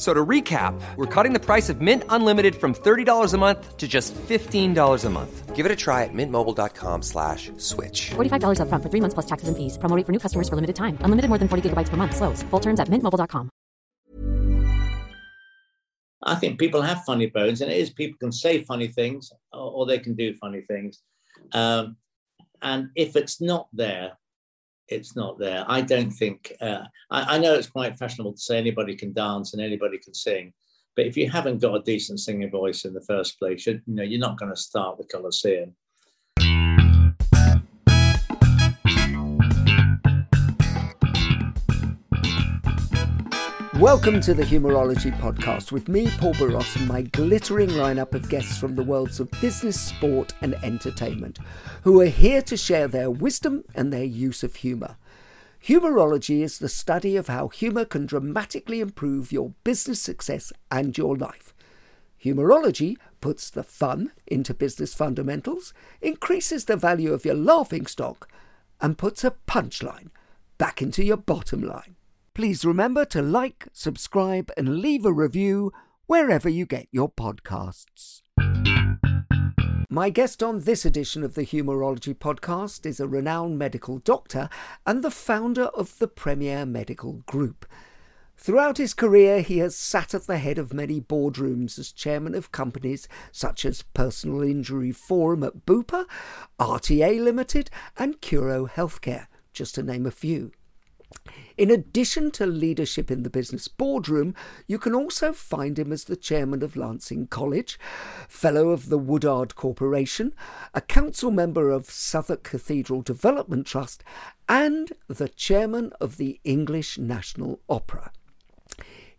F- So to recap, we're cutting the price of Mint Unlimited from $30 a month to just $15 a month. Give it a try at mintmobile.com slash switch. $45 upfront for three months plus taxes and fees. Promo rate for new customers for limited time. Unlimited more than 40 gigabytes per month. Slows. Full terms at mintmobile.com. I think people have funny bones, and it is people can say funny things or, or they can do funny things. Um, and if it's not there, it's not there. I don't think, uh, I, I know it's quite fashionable to say anybody can dance and anybody can sing, but if you haven't got a decent singing voice in the first place, you, you know, you're not going to start the Coliseum. Welcome to the Humourology Podcast with me, Paul Boross, and my glittering lineup of guests from the worlds of business, sport, and entertainment, who are here to share their wisdom and their use of humour. Humourology is the study of how humour can dramatically improve your business success and your life. Humourology puts the fun into business fundamentals, increases the value of your laughing stock, and puts a punchline back into your bottom line. Please remember to like, subscribe, and leave a review wherever you get your podcasts. My guest on this edition of the Humourology podcast is a renowned medical doctor and the founder of the Premier Medical Group. Throughout his career, he has sat at the head of many boardrooms as chairman of companies such as Personal Injury Forum at Bupa, RTA Limited, and Curo Healthcare, just to name a few. In addition to leadership in the business boardroom, you can also find him as the chairman of Lancing College, fellow of the Woodard Corporation, a council member of Southwark Cathedral Development Trust, and the chairman of the English National Opera.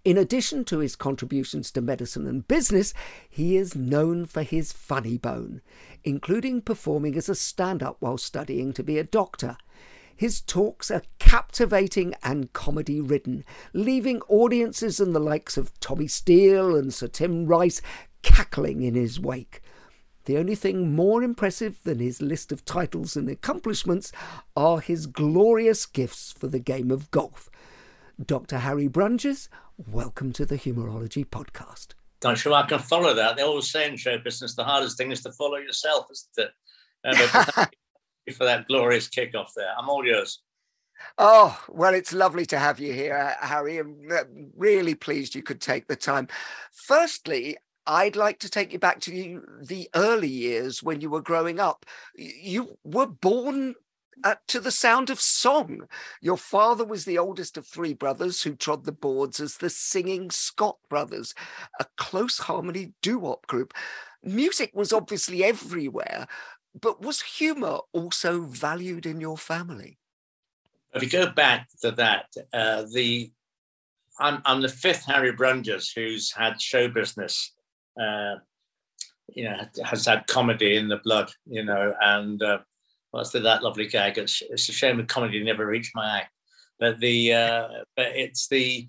In addition to his contributions to medicine and business, he is known for his funny bone, including performing as a stand up while studying to be a doctor. His talks are captivating and comedy ridden, leaving audiences and the likes of Tommy Steele and Sir Tim Rice cackling in his wake. The only thing more impressive than his list of titles and accomplishments are his glorious gifts for the game of golf. Dr. Harry Brunjes, welcome to the Humourology Podcast. Not sure I can follow that. They always say in show business, the hardest thing is to follow yourself, isn't it? Uh, you for that glorious kickoff there. I'm all yours. Oh, well, it's lovely to have you here, Harry. I'm uh, really pleased you could take the time. Firstly, I'd like to take you back to the early years when you were growing up. You were born to the sound of song. Your father was the oldest of three brothers who trod the boards as the Singing Scott Brothers, a close harmony doo wop group. Music was obviously everywhere, but was humour also valued in your family? If you go back to that, uh, the I'm, I'm the fifth Harry Brunjes who's had show business, uh, you know, has had comedy in the blood, you know, and uh, what's the, that lovely gag? It's, it's a shame the comedy never reached my act, but the uh, but it's the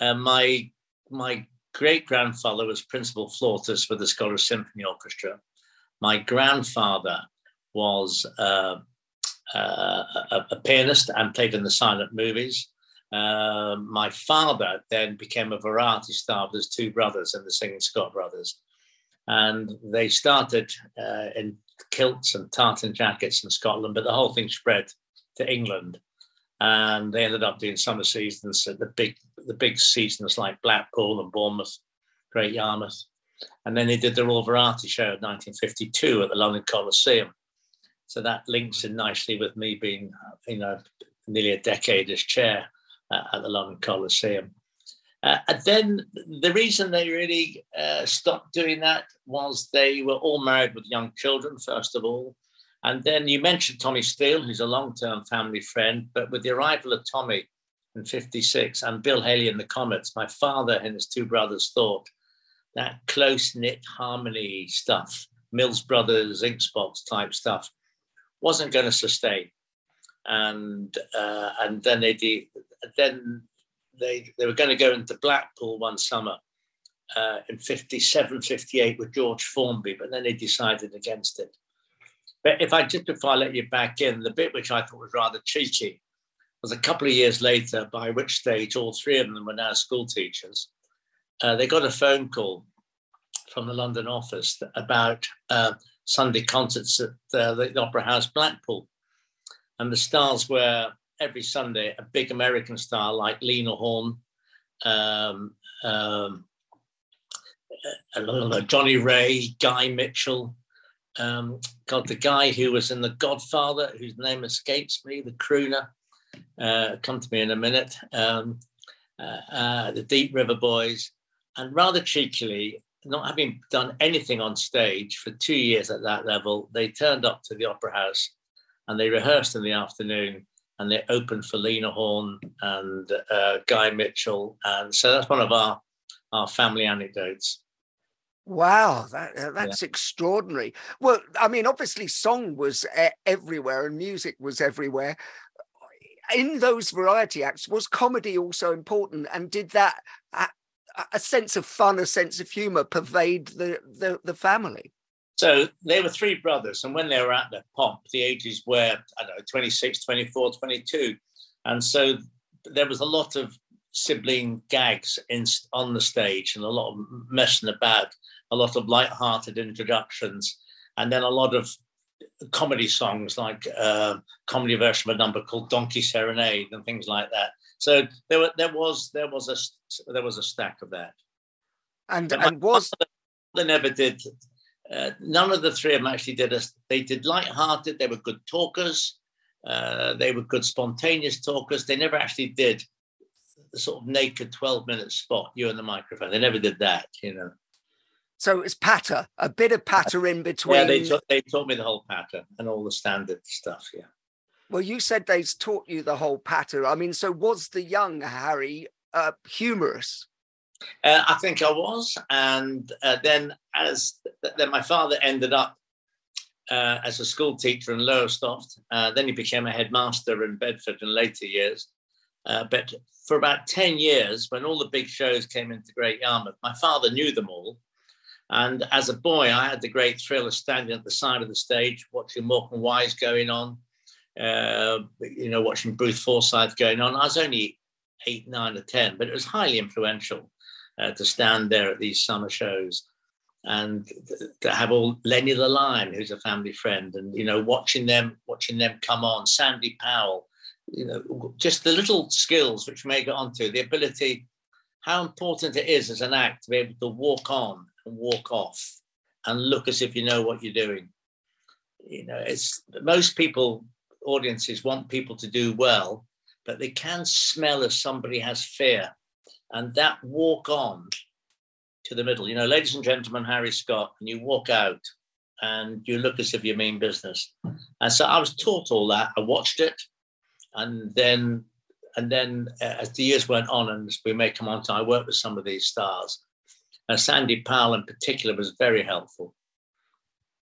uh, my my great grandfather was principal flautist for the Scottish Symphony Orchestra. My grandfather was uh, uh, a, pianist and played in the silent movies. Uh, my father then became a variety star with his two brothers in the Singing Scott Brothers. And they started uh, in kilts and tartan jackets in Scotland, but the whole thing spread to England. And they ended up doing summer seasons at the big, the big seasons like Blackpool and Bournemouth, Great Yarmouth. And then they did the Royal Variety Show in 1952 at the London Coliseum. So that links in nicely with me being, you know, nearly a decade as chair uh, at the London Coliseum. Uh, and then the reason they really uh, stopped doing that was they were all married with young children, first of all. And then you mentioned Tommy Steele, who's a long term family friend. But with the arrival of Tommy in 56 and Bill Haley and the Comets, my father and his two brothers thought that close knit harmony stuff, Mills Brothers, Ink Spots type stuff, wasn't going to sustain. And uh, and then they de- then they they were going to go into Blackpool one summer uh, in 57, 58 with George Formby, but then they decided against it. But if I just before I let you back in, the bit which I thought was rather cheeky was a couple of years later, by which stage all three of them were now school teachers. Uh, they got a phone call from the London office about uh, Sunday concerts at uh, the Opera House Blackpool. And the stars were every Sunday a big American star like Lena Horne, um, um, uh, Johnnie Ray, Guy Mitchell. Um, God, the guy who was in The Godfather, whose name escapes me, the crooner, uh, come to me in a minute. Um, uh, uh, the Deep River Boys, and rather cheekily, not having done anything on stage for two years at that level, they turned up to the Opera House and they rehearsed in the afternoon and they opened for Lena Horne and uh, Guy Mitchell. And so that's one of our, our family anecdotes. Wow, that, uh, that's yeah. extraordinary. Well, I mean, obviously, song was everywhere and music was everywhere. In those variety acts, was comedy also important? And did that a sense of fun, a sense of humor pervade the, the, the family? So they were three brothers, and when they were at their pomp, the ages were, I don't know, 26, 24, 22. And so there was a lot of sibling gags in, on the stage and a lot of messing about, a lot of light-hearted introductions, and then a lot of comedy songs like uh, comedy version of a number called Donkey Serenade and things like that. So there, were, there was there was a there was a stack of that. And and was they never did uh, none of the three of them actually did us. They did light-hearted. They were good talkers. Uh, they were good spontaneous talkers. They never actually did the sort of naked 12 minute spot, you and the microphone. They never did that, you know. So it's patter, a bit of patter in between. Yeah, they, they taught me the whole patter and all the standard stuff. Yeah. Well, you said they taught you the whole patter. I mean, so was the young Harry uh, humorous? Uh, I think I was, and uh, then as then my father ended up uh, as a school teacher in Lowestoft. Uh, then he became a headmaster in Bedford in later years. Uh, but for about ten years, when all the big shows came into Great Yarmouth, my father knew them all. And as a boy, I had the great thrill of standing at the side of the stage, watching Morecambe Wise going on, uh, you know, watching Bruce Forsyth going on. I was only eight, nine, or ten, but it was highly influential uh, to stand there at these summer shows and to have all Lenny the Lion, who's a family friend, and you know, watching them, watching them come on, Sandy Powell, you know, just the little skills which may get onto the ability, how important it is as an act to be able to walk on and walk off and look as if you know what you're doing. You know, it's most people, audiences want people to do well, but they can smell if somebody has fear and that walk on to the middle. You know, ladies and gentlemen, Harry Scott, and you walk out and you look as if you mean business. And so I was taught all that. I watched it, and then and then uh, as the years went on, and we may come on to, I worked with some of these stars. And Sandy Powell in particular was very helpful.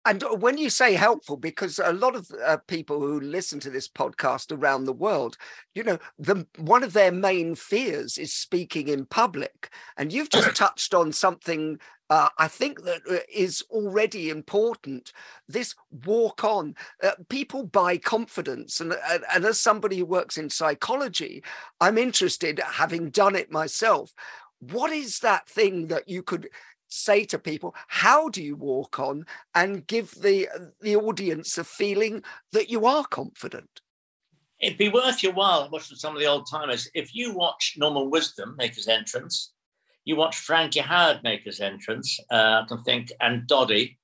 And when you say helpful, because a lot of uh, people who listen to this podcast around the world, you know, the one of their main fears is speaking in public. And you've just touched on something uh, I think that uh, already important. This walk on, uh, people buy confidence, and, and, and as somebody who works in psychology, I'm interested, having done it myself. What is that thing that you could say to people how do you walk on? and give the the audience a feeling that you are confident. It'd be worth your while watching some of the old timers. If you watch norman wisdom make his entrance you watch frankie howerd make his entrance uh, i can think and doddy.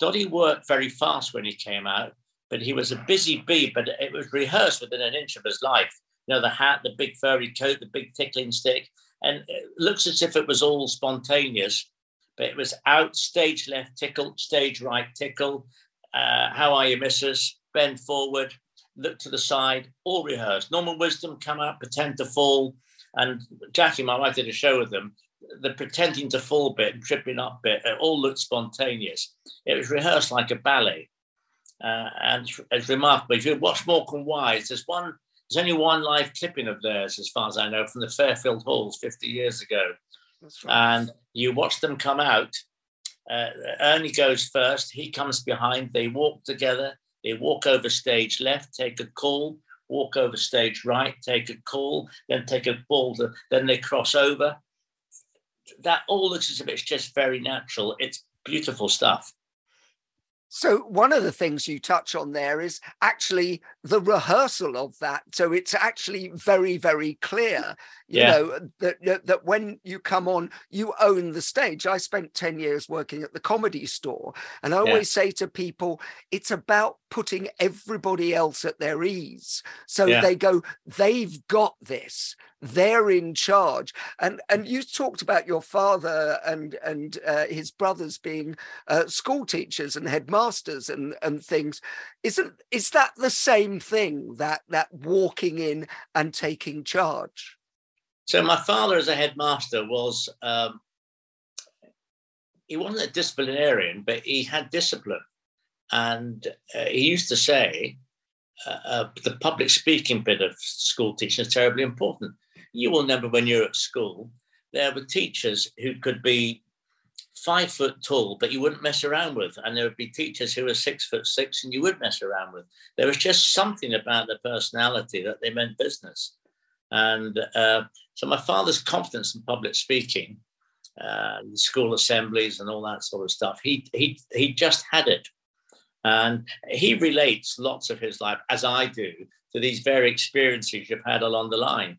Doddy worked very fast when he came out but he was a busy bee but it was rehearsed within an inch of his life. You know the hat the big furry coat the big tickling stick and it looks as if it was all spontaneous, but it was out, stage left tickle, stage right tickle. Uh, how are you, missus? Bend forward, look to the side, all rehearsed. Norman Wisdom, come out, pretend to fall. And Jackie, my wife, did a show with them. The pretending to fall bit and tripping up bit, it all looked spontaneous. It was rehearsed like a ballet. Uh, and it's remarkable. If you watch Morecambe Wise, there's one, there's only one live clipping of theirs, as far as I know, from the Fairfield Halls 50 years ago. Right. And you watch them come out. Uh, Ernie goes first, he comes behind, they walk together, they walk over stage left, take a call, walk over stage right, take a call, then take a ball, to, then they cross over. That all looks as if it's just very natural. It's beautiful stuff. So one of the things you touch on there is actually the rehearsal of that. So it's actually very, very clear, you yeah. know, that that when you come on, you own the stage. I spent 10 years working at the comedy store, and I always yeah. say to people, it's about putting everybody else at their ease. So yeah. they go, they've got this they're in charge. And and you talked about your father and and uh, his brothers being uh, school teachers and headmasters and and things. Isn't is that the same thing that that walking in and taking charge? So my father as a headmaster was um, he wasn't a disciplinarian but he had discipline. And uh, he used to say uh, uh, the public speaking bit of school teaching is terribly important you will remember when you're at school, there were teachers who could be five foot tall, but you wouldn't mess around with. And there would be teachers who were six foot six and you would mess around with. There was just something about their personality that they meant business. And uh, so my father's confidence in public speaking, uh, school assemblies and all that sort of stuff, he, he, he just had it. And he relates lots of his life, as I do, to these very experiences you've had along the line.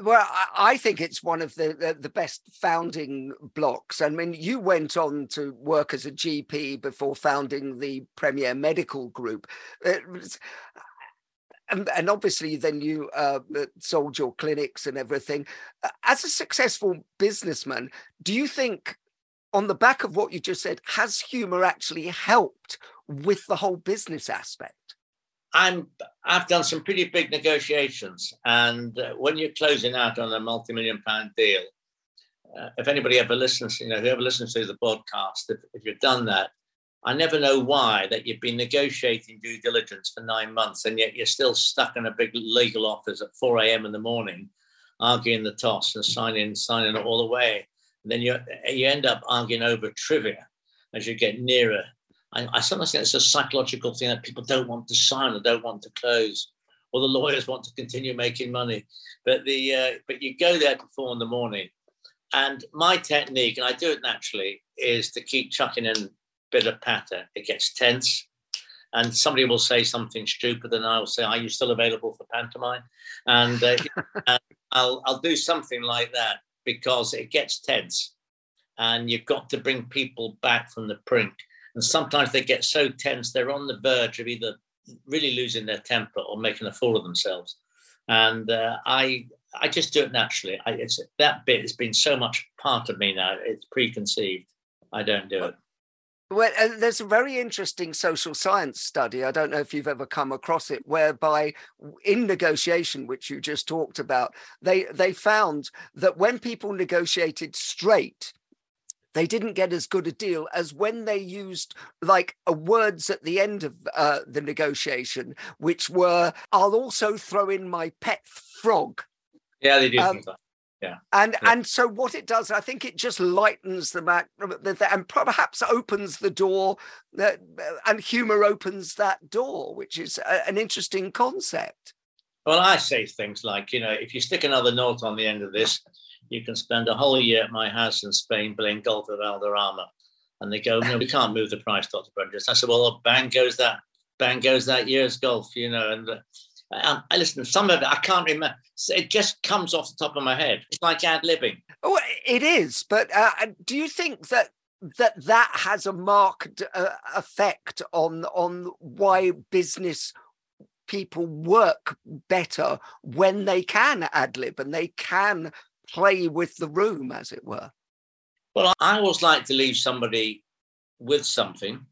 Well, I think it's one of the, the, best founding blocks. I mean, you went on to work as a GP before founding the Premier Medical Group. Was, and, and, obviously, then you uh, sold your clinics and everything. As a successful businessman, do you think, on the back of what you just said, has humor actually helped with the whole business aspect? I'm I've done some pretty big negotiations, and uh, when you're closing out on a multi-million pound deal, uh, if anybody ever listens, you know, whoever listens to the podcast, if, if you've done that, I never know why that you've been negotiating due diligence for nine months, and yet you're still stuck in a big legal office at 4 a.m. in the morning, arguing the toss and signing signing it all the way. And then you you end up arguing over trivia as you get nearer I, I sometimes think it's a psychological thing that people don't want to sign or don't want to close, or the lawyers want to continue making money. But the uh, but you go there before in the morning, and my technique, and I do it naturally, is to keep chucking in a bit of patter. It gets tense, and somebody will say something stupid, and I will say, "Are you still available for pantomime?" And, uh, and I'll I'll do something like that because it gets tense, and you've got to bring people back from the brink. And sometimes they get so tense, they're on the verge of either really losing their temper or making a fool of themselves. And uh, I, I just do it naturally. I, it's that bit has been so much part of me now. It's preconceived. I don't do it. Well, uh, there's a very interesting social science study. I don't know if you've ever come across it, whereby in negotiation, which you just talked about, they they found that when people negotiated straight, they didn't get as good a deal as when they used like words at the end of uh, the negotiation, which were, I'll also throw in my pet frog. Yeah, they do. Um, yeah. And yeah. and so what it does, I think it just lightens the back and perhaps opens the door that, uh, and humor opens that door, which is a, an interesting concept. Well, I say things like, you know, if you stick another note on the end of this, you can spend a whole year at my house in Spain playing golf with Valderrama. And they go, no, we can't move the price, Dr. Brunjes. I said, well, bang goes that, bang goes that year's golf, you know. And uh, I, I listen, some of it I can't remember. It just comes off the top of my head. It's like ad libbing. Oh, it is. But uh, do you think that that that has a marked uh, effect on on why business people work better when they can ad lib and they can play with the room, as it were? Well, I always like to leave somebody with something.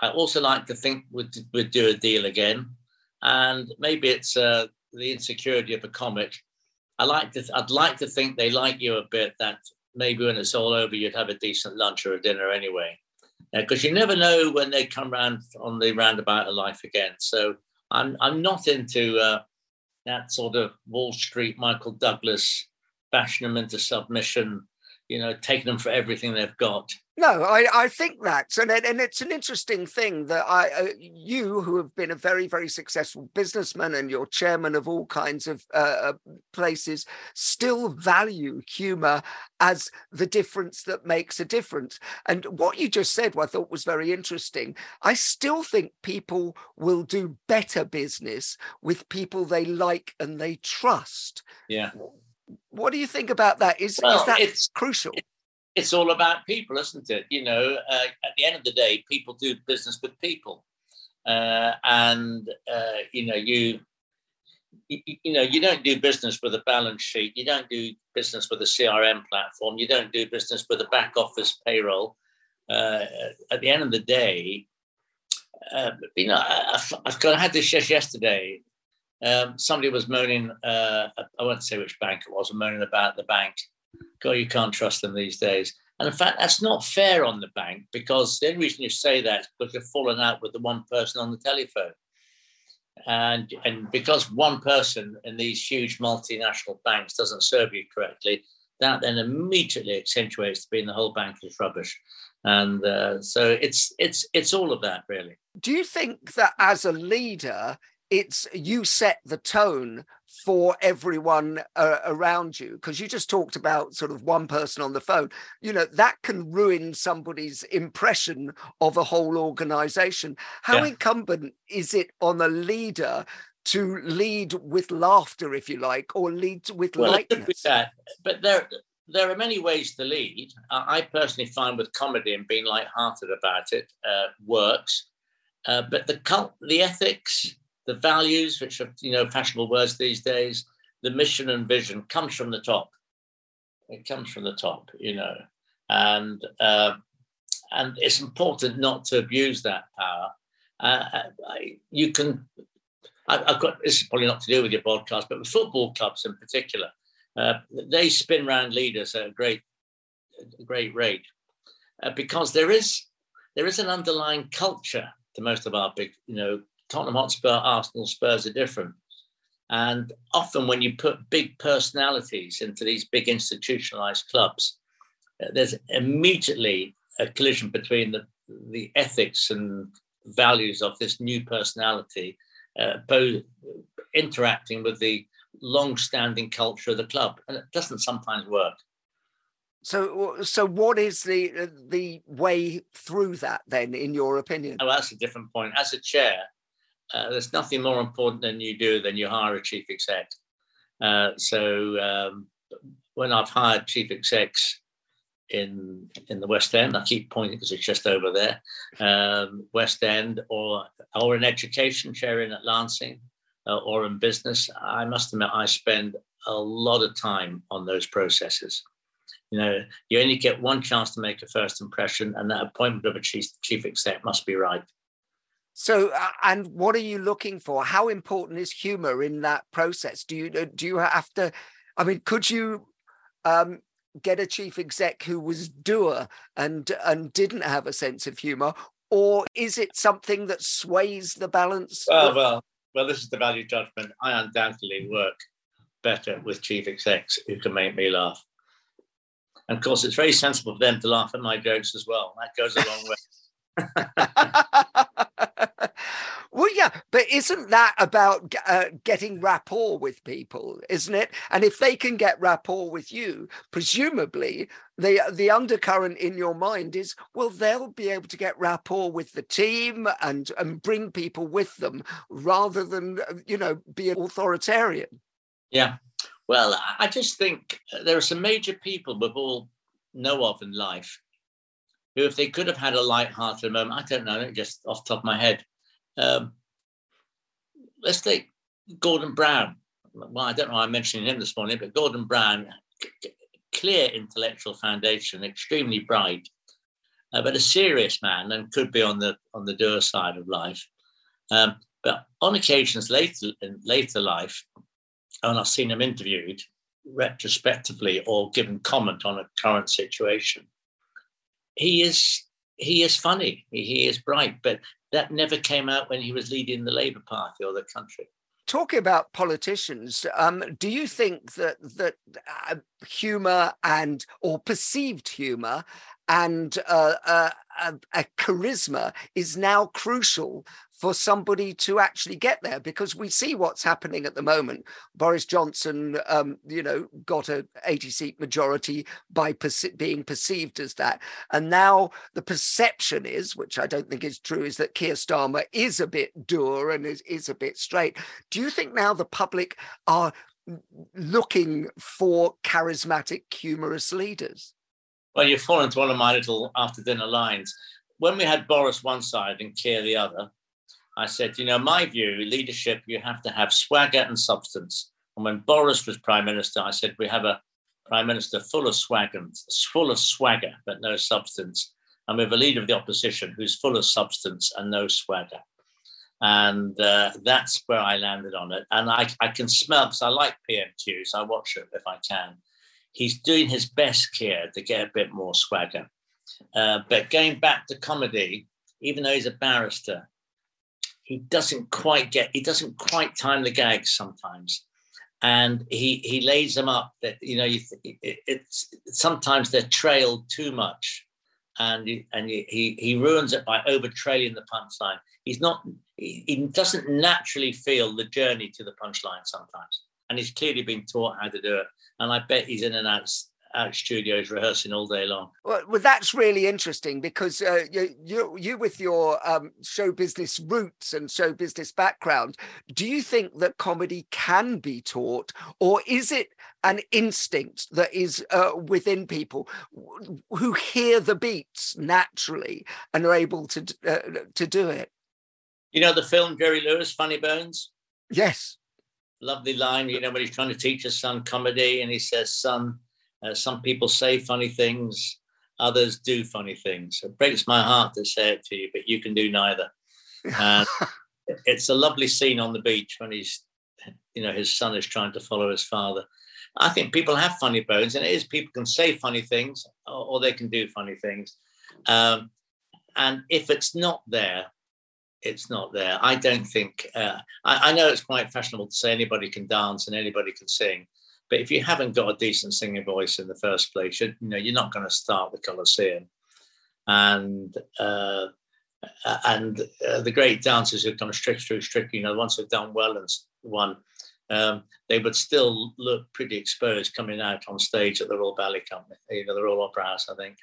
I also like to think we'd, we'd do a deal again. And maybe it's uh, the insecurity of a comic. I like to, I'd like to think they like you a bit that maybe when it's all over, you'd have a decent lunch or a dinner anyway. Because you never know when they come round on the roundabout of life again. So I'm, I'm not into uh, that sort of Wall Street Michael Douglas bashing them into submission you know, taking them for everything they've got. No, I, I think that's and and it's an interesting thing that I uh, you who have been a very very successful businessman and you're chairman of all kinds of uh, uh places still value humour as the difference that makes a difference. And what you just said, I thought was very interesting. I still think people will do better business with people they like and they trust. Yeah what do you think about that? Is, well, is that it's crucial? It's all about people, isn't it? You know, uh, at the end of the day, people do business with people, uh, and uh, you know, you, you you know, you don't do business with a balance sheet. You don't do business with a CRM platform. You don't do business with a back office payroll. Uh, at the end of the day, uh, you know, I, I've, I've had this just yesterday um, somebody was moaning, uh, I won't say which bank it was, moaning about the bank. God, you can't trust them these days. And in fact, that's not fair on the bank because the only reason you say that is because you've fallen out with the one person on the telephone. And, and because one person in these huge multinational banks doesn't serve you correctly, that then immediately accentuates to being the whole bank is rubbish. And uh, so it's it's it's all of that really. Do you think that as a leader, it's you set the tone for everyone uh, around you because you just talked about sort of one person on the phone. You know that can ruin somebody's impression of a whole organization. How yeah. incumbent is it on a leader to lead with laughter if you like or lead with well, lightness? that, but there there are many ways to lead. I personally find with comedy and being light-hearted about it uh, works. Uh, but the cult the ethics the values, which are you know fashionable words these days, the mission and vision comes from the top. It comes from the top, you know, and uh, and it's important not to abuse that power. Uh, I, you can. I, have got this is probably not to do with your podcast, but with football clubs in particular, uh, they spin round leaders at a great, a great rate, uh, because there is there is an underlying culture to most of our big, you know, Tottenham Hotspur, Arsenal, Spurs are different. And often when you put big personalities into these big institutionalized clubs, uh, there's immediately a collision between the, the ethics and values of this new personality, uh, both interacting with the long-standing culture of the club, and it doesn't sometimes work. So, so what is the uh, the way through that then, in your opinion? Oh, that's a different point. As a chair, uh, there's nothing more important than you do than you hire a chief exec. Uh, so um, when I've hired chief execs in in the West End, I keep pointing because it's just over there, um, West End, or or in education, sharing at Lancing, uh, or in business. I must admit, I spend a lot of time on those processes. You know, you only get one chance to make a first impression, and that appointment of a chief chief exec must be right. So, uh, and what are you looking for? How important is humor in that process? Do you uh, do you have to? I mean, could you um, get a chief exec who was doer and and didn't have a sense of humor, or is it something that sways the balance? Well, well, well. This is the value judgment. I undoubtedly work better with chief execs who can make me laugh. And of course, it's very sensible for them to laugh at my jokes as well. That goes a long way. well, yeah, but isn't that about uh, getting rapport with people, isn't it? And if they can get rapport with you, presumably the the undercurrent in your mind is, well, they'll be able to get rapport with the team and and bring people with them rather than uh, you know be an authoritarian. Yeah, well, I just think there are some major people we've all know of in life who, if they could have had a light-hearted moment, I don't know, just off top of my head. Um, let's take Gordon Brown. Well, I don't know why I'm mentioning him this morning, but Gordon Brown clear intellectual foundation, extremely bright, uh, but a serious man and could be on the on the dour side of life. Um, but on occasions later in later life, and I've seen him interviewed retrospectively or given comment on a current situation, he is he is funny, he is bright, but that never came out when he was leading the Labour Party or the country. Talking about politicians, um, do you think that that uh, humour and or perceived humour and uh, uh, a charisma is now crucial for somebody to actually get there because we see what's happening at the moment. Boris Johnson, um, you know, got a 80 seat majority by being perceived as that. And now the perception is, which I don't think is true, is that Keir Starmer is a bit dour and is, is a bit straight. Do you think now the public are looking for charismatic, humorous leaders? Well, you've fallen into one of my little after dinner lines. When we had Boris one side and Keir the other, I said, you know, my view, leadership, you have to have swagger and substance. And when Boris was prime minister, I said, we have a prime minister full of swagger, full of swagger, but no substance. And we have a leader of the opposition who's full of substance and no swagger. And uh, that's where I landed on it. And I, I can smell, because I like PMQs, I watch it if I can. He's doing his best here to get a bit more swagger. Uh, but going back to comedy, even though he's a barrister, he doesn't quite get he doesn't quite time the gags sometimes. And he he lays them up that you know you it, it's sometimes they're trailed too much. And and he he ruins it by over trailing the punchline. He's not he, he doesn't naturally feel the journey to the punchline sometimes. And he's clearly been taught how to do it. And i bet he's in and out out studios rehearsing all day long. Well, well that's really interesting because uh, you, you, you, with your um, show business roots and show business background, do you think that comedy can be taught, or is it an instinct that is uh, within people who hear the beats naturally and are able to uh, to do it? You know the film Jerry Lewis, Funny Bones. Yes. Lovely line, you know, when he's trying to teach his son comedy, and he says, "Son." Uh, some people say funny things, others do funny things. It breaks my heart to say it to you, but you can do neither. And it's a lovely scene on the beach when he's, you know, his son is trying to follow his father. I think people have funny bones, and it is people can say funny things or, or they can do funny things. Um, and if it's not there, it's not there. I don't think. Uh, I, I, know it's quite fashionable to say anybody can dance and anybody can sing, but if you haven't got a decent singing voice in the first place, you, know you're not going to start the Coliseum. And uh, and uh, the great dancers who've come strict through strict, you know, the ones who've done well and won, um, they would still look pretty exposed coming out on stage at the Royal Ballet Company, you know, the Royal Opera House, I think.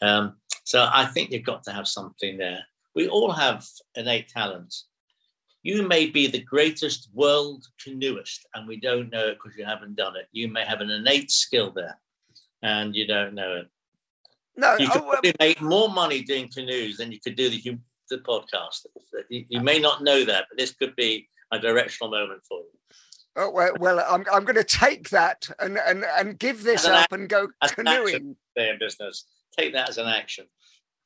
Um, so I think you've got to have something there. We all have innate talents. You may be the greatest world canoeist, and we don't know it because you haven't done it. You may have an innate skill there, and you don't know it. No, you oh, could oh, make more money doing canoes than you could do the, the podcast. You, you may not know that, but this could be a directional moment for you. Oh, well, well, I'm, I'm going to take that and, and, and give this up action, and go canoeing. An in business. Take that as an action.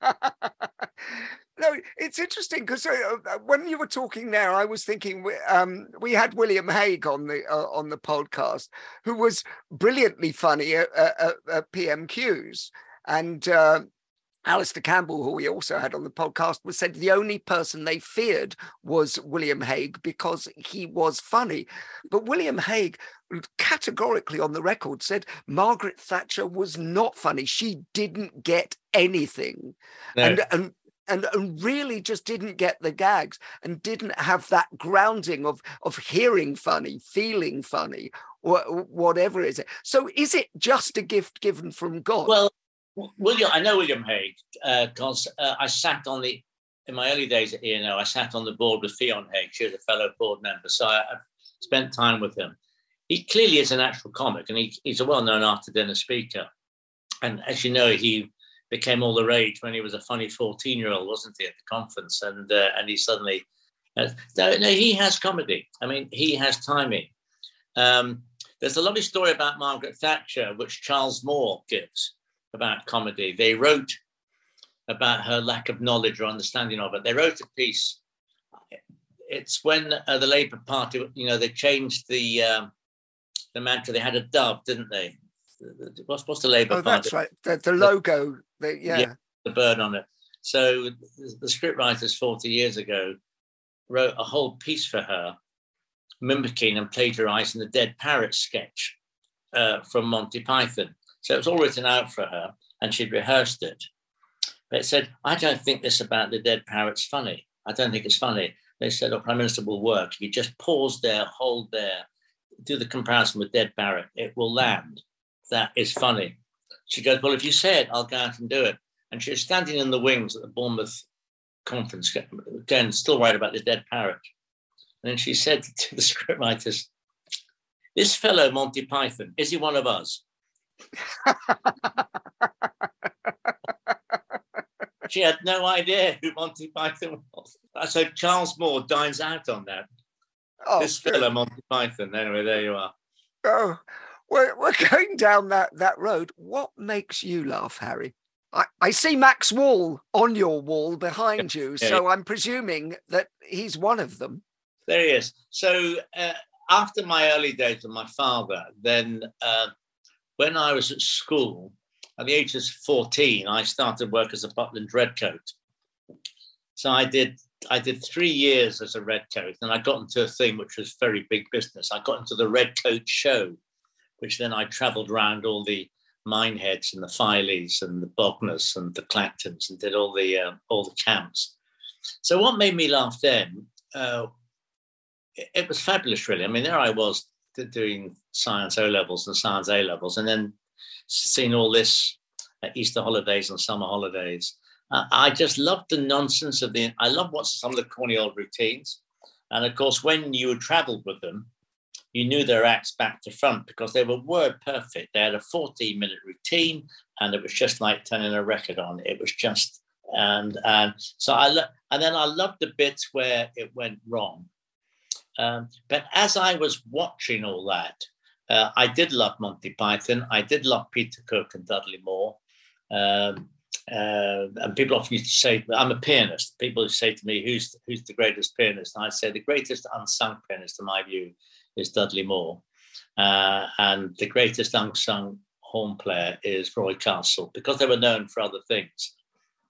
no, it's interesting because uh, uh, when you were talking there, I was thinking um, we had William Hague on the uh, on the podcast, who was brilliantly funny at, at, at PMQs, and uh, Alastair Campbell, who we also had on the podcast, was said the only person they feared was William Hague because he was funny. But William Hague categorically on the record said Margaret Thatcher was not funny. She didn't get anything. No. And, and and, and really just didn't get the gags and didn't have that grounding of of hearing funny, feeling funny, or whatever it is. So is it just a gift given from God? Well, William, I know William Hague because uh, uh, I sat on the in my early days at ENO, I sat on the board with Ffion Hague. She was a fellow board member, so I, I spent time with him. He clearly is a natural comic, and he, he's a well-known after-dinner speaker. And as you know, he became all the rage when he was a funny 14-year-old, wasn't he, at the conference? And uh, and he suddenly, uh, no, no, he has comedy. I mean, he has timing. Um, There's a lovely story about Margaret Thatcher, which Charles Moore gives about comedy. They wrote about her lack of knowledge or understanding of it. They wrote a piece. It's when uh, the Labour Party, you know, they changed the um, the mantra. They had a dove, didn't they? What's, what's the Labour oh, Party? that's right. The, the logo. The, yeah. yeah. The bird on it. So the, the scriptwriters 40 years ago wrote a whole piece for her, mimicking and plagiarizing the dead parrot sketch uh, from Monty Python. So it was all written out for her and she'd rehearsed it. But it said, I don't think this about the dead parrot's funny. I don't think it's funny. They said, oh, Prime Minister will work. If you just pause there, hold there, do the comparison with dead parrot, it will land. That is funny. She goes, well, if you say it, I'll go out and do it. And she was standing in the wings at the Bournemouth conference, again, still worried about the dead parrot. And then she said to the scriptwriters, This fellow, Monty Python, is he one of us? she had no idea who Monty Python was. So Charles Moore dines out on that. Oh, this fellow, Monty Python. Anyway, there you are. Oh, we're, we're going down that, that road. What makes you laugh, Harry? I, I see Max Wall on your wall behind you, so I'm presuming that he's one of them. There he is. So uh, after my early days with my father, then uh, when I was at school, at the age of 14, I started work as a Butlin redcoat. So I did I did three years as a redcoat, and I got into a thing which was very big business. I got into the redcoat show, which then I travelled around all the Mineheads and the Fileys and the Bognors and the Clactons and did all the uh, all the camps. So what made me laugh then? Uh, it, it, was fabulous, really. I mean, there I was doing science O levels and science A levels, and then seeing all this at Easter holidays and summer holidays. Uh, I just loved the nonsense of the. I love what's some of the corny old routines, and of course, when you travelled with them, you knew their acts back to front because they were word perfect. They had a 14 minute routine and it was just like turning a record on. It was just, and, and so I, lo- and then I loved the bits where it went wrong. Um, but as I was watching all that, uh, I did love Monty Python. I did love Peter Cook and Dudley Moore. Um, uh, and people often used to say, I'm a pianist. People say to me, who's, who's the greatest pianist? And I say, the greatest unsung pianist, in my view, is Dudley Moore. Uh, and the greatest unsung horn player is Roy Castle because they were known for other things.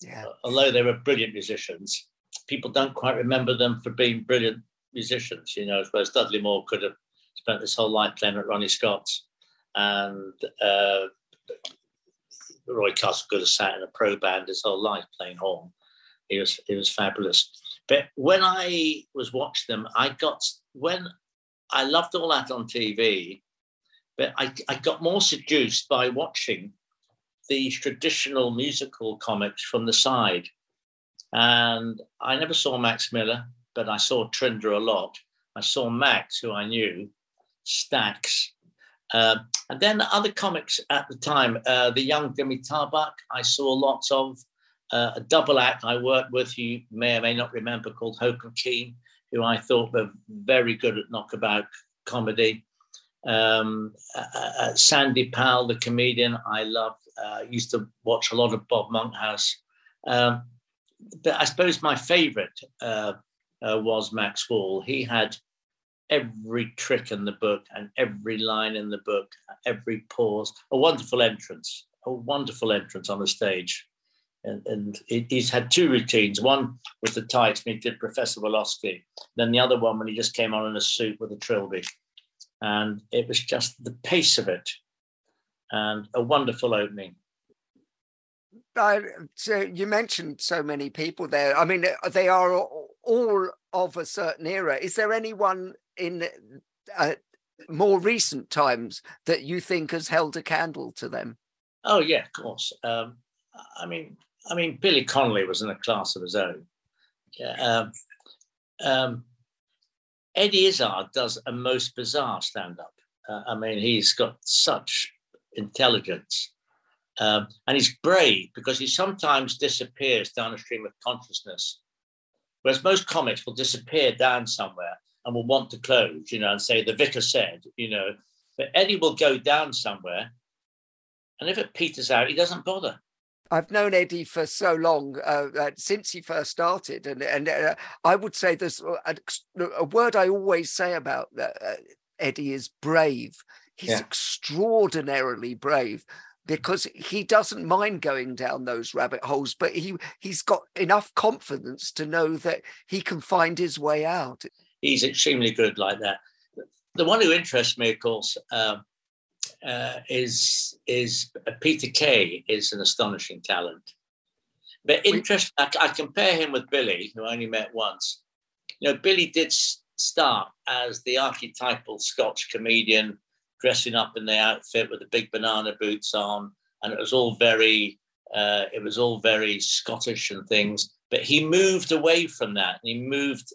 Yeah. Although they were brilliant musicians, people don't quite remember them for being brilliant musicians. You know, whereas Dudley Moore could have spent his whole life playing at Ronnie Scott's, and uh, Roy Castle could have sat in a pro band his whole life playing horn. He was he was fabulous. But when I was watching them, I got when I loved all that on TV, but I, I got more seduced by watching the traditional musical comics from the side. And I never saw Max Miller, but I saw Trinder a lot. I saw Max, who I knew, Stacks. Uh, and then other comics at the time, uh, the young Jimmy Tarbuck, I saw lots of. Uh, a double act I worked with, you may or may not remember, called Hope and Keane who I thought were very good at knockabout comedy. Um, uh, uh, uh, Sandy Powell, the comedian, I loved. Uh, used to watch a lot of Bob Monkhouse. Um, but I suppose my favorite uh, uh, was Max Wall. He had every trick in the book and every line in the book, every pause, a wonderful entrance, a wonderful entrance on the stage and, and he's had two routines. One with the tights when he did Professor Wallofski, then the other one when he just came on in a suit with a trilby. And it was just the pace of it and a wonderful opening. Uh, so you mentioned so many people there. I mean, they are all of a certain era. Is there anyone in uh, more recent times that you think has held a candle to them? Oh yeah, of course. Um, I mean, I mean, Billy Connolly was in a class of his own. Um, um, Eddie Izzard does a most bizarre stand up. Uh, I mean, he's got such intelligence. Um, and he's brave because he sometimes disappears down a stream of consciousness. Whereas most comics will disappear down somewhere and will want to close, you know, and say, the vicar said, you know, But Eddie will go down somewhere, and if it peters out, he doesn't bother. I've known Eddie for so long uh, uh, since he first started, and and uh, I would say there's a, a, word I always say about uh, Eddie is brave. He's yeah. extraordinarily brave because he doesn't mind going down those rabbit holes, but he he's got enough confidence to know that he can find his way out. He's extremely good like that. The one who interests me, of course, um, uh, is is uh, Peter Kay is an astonishing talent. But interesting, I, I, compare him with Billy, who I only met once. You know, Billy did start as the archetypal Scotch comedian, dressing up in the outfit with the big banana boots on, and it was all very, uh, it was all very Scottish and things. But he moved away from that. He moved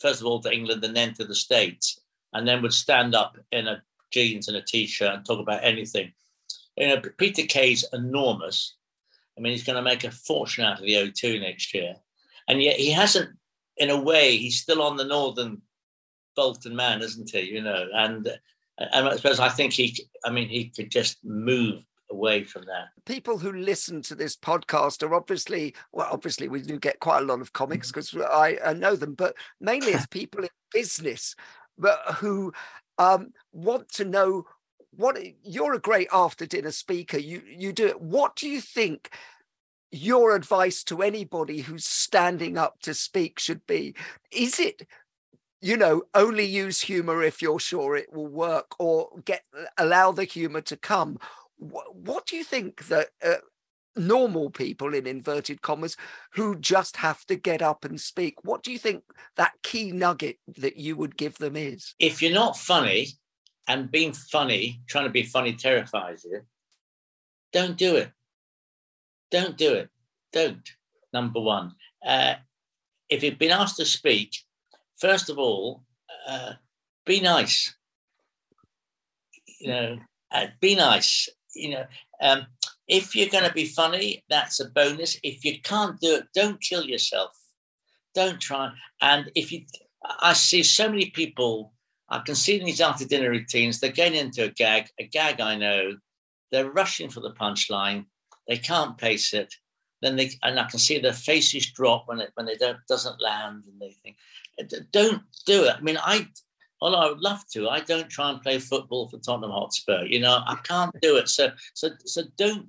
first of all to England and then to the States, and then would stand up in a jeans and a t-shirt and talk about anything. You know, Peter Kay's enormous. I mean, he's going to make a fortune out of the O2 next year, and yet he hasn't. In a way, he's still on the northern Bolton man, isn't he? You know, and and I suppose I think he. I mean, he could just move away from that. People who listen to this podcast are obviously, well, obviously we do get quite a lot of comics because mm-hmm. I, I know them, but mainly it's people in business but who um, want to know what you're a great after dinner speaker. You you do it. What do you think? Your advice to anybody who's standing up to speak should be: Is it you know only use humor if you're sure it will work or get allow the humor to come what, what do you think that uh, normal people in inverted commas who just have to get up and speak what do you think that key nugget that you would give them is if you're not funny and being funny, trying to be funny terrifies you, don't do it. Don't do it. Don't. Number one. Uh, if you've been asked to speak, first of all, uh, be nice. You know, uh, be nice. You know, um, if you're going to be funny, that's a bonus. If you can't do it, don't kill yourself. Don't try. And if you, I see so many people I can see these after dinner routines, they're getting into a gag, a gag I know, they're rushing for the punchline, they can't pace it. Then they and I can see their faces drop when it when it doesn't land, and they think, "Don't do it." I mean, I although I would love to, I don't try and play football for Tottenham Hotspur. You know, I can't do it. So so so don't.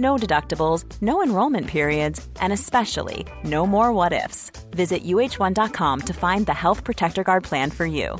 No deductibles, no enrollment periods, and especially no more what ifs. Visit uh1.com to find the Health Protector Guard plan for you.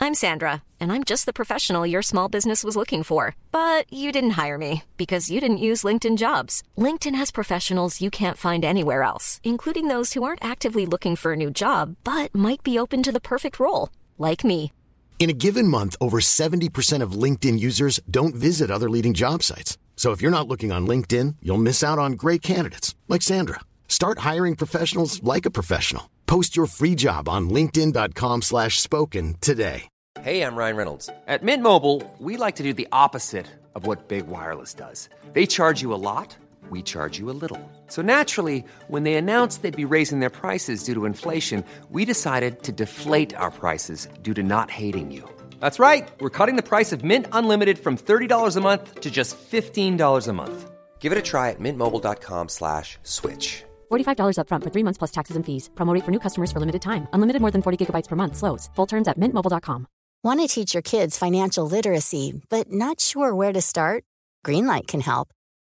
I'm Sandra, and I'm just the professional your small business was looking for. But you didn't hire me because you didn't use LinkedIn jobs. LinkedIn has professionals you can't find anywhere else, including those who aren't actively looking for a new job but might be open to the perfect role, like me. In a given month, over 70% of LinkedIn users don't visit other leading job sites. So if you're not looking on LinkedIn, you'll miss out on great candidates like Sandra. Start hiring professionals like a professional. Post your free job on linkedin.com/spoken today. Hey, I'm Ryan Reynolds. At Mint Mobile, we like to do the opposite of what Big Wireless does. They charge you a lot, we charge you a little. So naturally, when they announced they'd be raising their prices due to inflation, we decided to deflate our prices due to not hating you. That's right. We're cutting the price of Mint Unlimited from $30 a month to just $15 a month. Give it a try at mintmobile.com slash switch. $45 upfront for three months plus taxes and fees. Promo for new customers for limited time. Unlimited more than 40 gigabytes per month. Slows. Full terms at mintmobile.com. Want to teach your kids financial literacy, but not sure where to start? Greenlight can help.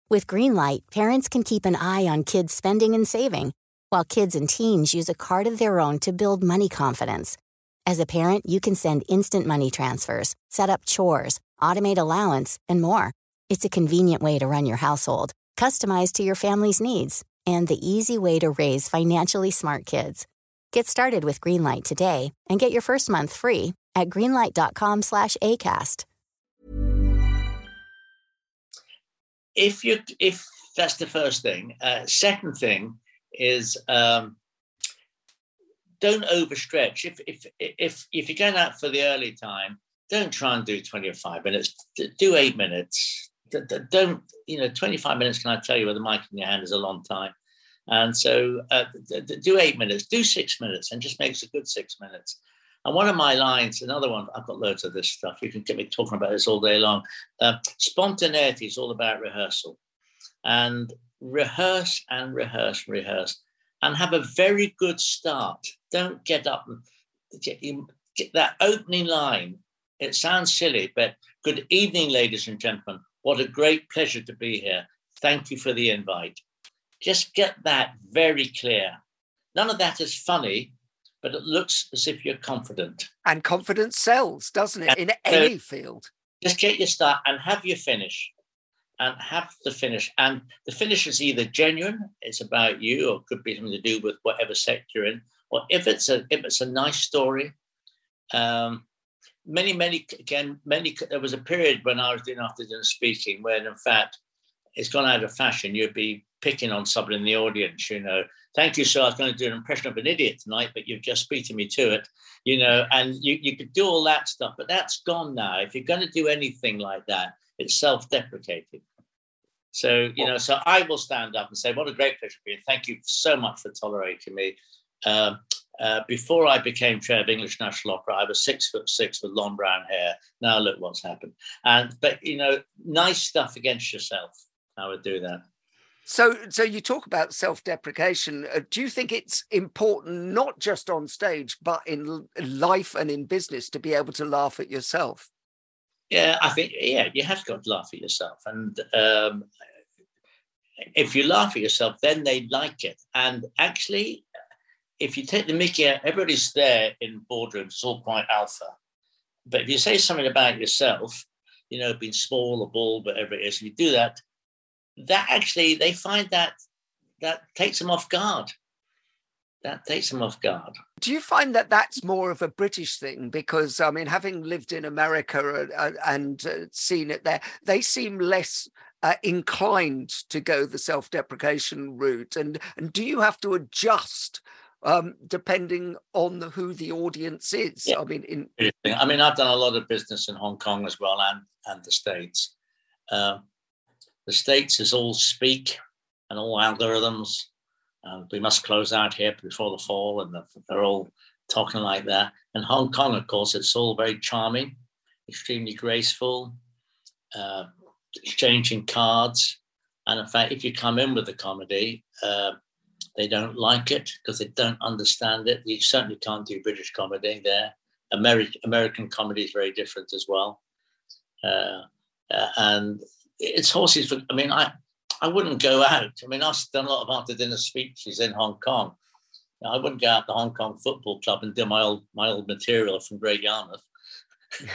With Greenlight, parents can keep an eye on kids' spending and saving, while kids and teens use a card of their own to build money confidence. As a parent, you can send instant money transfers, set up chores, automate allowance, and more. It's a convenient way to run your household, customized to your family's needs, and the easy way to raise financially smart kids. Get started with Greenlight today and get your first month free at greenlight.com slash ACAST. if you if that's the first thing. Uh, second thing is um, don't overstretch. If if if if you're going out for the early time, don't try and do 25 minutes. Do eight minutes. Don't you know 25 minutes? Can I tell you with the mic in your hand is a long time. And so uh, do eight minutes, do six minutes, and just makes a good six minutes. And one of my lines, another one, I've got loads of this stuff. You can get me talking about this all day long. Uh, spontaneity is all about rehearsal. And rehearse and rehearse, and rehearse, and have a very good start. Don't get up get, get that opening line. It sounds silly, but good evening, ladies and gentlemen. What a great pleasure to be here. Thank you for the invite. Just get that very clear. None of that is funny, but it looks as if you're confident. And confidence sells, doesn't it, in any field? Just get your start and have your finish. And have the finish. And the finish is either genuine, it's about you, or could be something to do with whatever sector you're in. Or if it's a if it's a nice story, um, many, many again, many there was a period when I was doing after dinner speaking when in fact it's gone out of fashion. You'd be picking on someone in the audience, you know, thank you, sir. I was going to do an impression of an idiot tonight, but you've just beaten me to it, you know, and you, you could do all that stuff, but that's gone now. If you're going to do anything like that, it's self-deprecating. So, you know, so I will stand up and say, what a great pleasure being. Thank you so much for tolerating me. Um, uh, before I became chair of English National Opera, I was six foot six with long brown hair. Now look what's happened. And but you know, nice stuff against yourself. I would do that. So, so you talk about self-deprecation. Uh, do you think it's important, not just on stage, but in life and in business, to be able to laugh at yourself? Yeah, I think yeah, you have got to laugh at yourself, and um, if you laugh at yourself, then they like it. And actually, if you take the Mickey out, everybody's there in boardrooms, all quite alpha. But if you say something about yourself, you know, being small or bald, whatever it is, you do that, that actually they find that that takes them off guard. That takes them off guard. Do you find that that's more of a British thing? Because I mean, having lived in America and, and uh, seen it there, they seem less uh, inclined to go the self-deprecation route. And and do you have to adjust um, depending on the, who the audience is? Yeah. I mean, in I mean, I've done a lot of business in Hong Kong as well, and and the States. Um, the states is all speak and all algorithms. And we must close out here before the fall, and they're all talking like that. And Hong Kong, of course, it's all very charming, extremely graceful, uh, exchanging cards. And in fact, if you come in with the comedy, uh, they don't like it because they don't understand it. You certainly can't do British comedy there. American American comedy is very different as well. Uh, uh, and it's horses for. I mean, I I wouldn't go out. I mean, I've done a lot of after dinner speeches in Hong Kong. I wouldn't go out to the Hong Kong Football Club and do my old my old material from Great Yarmouth.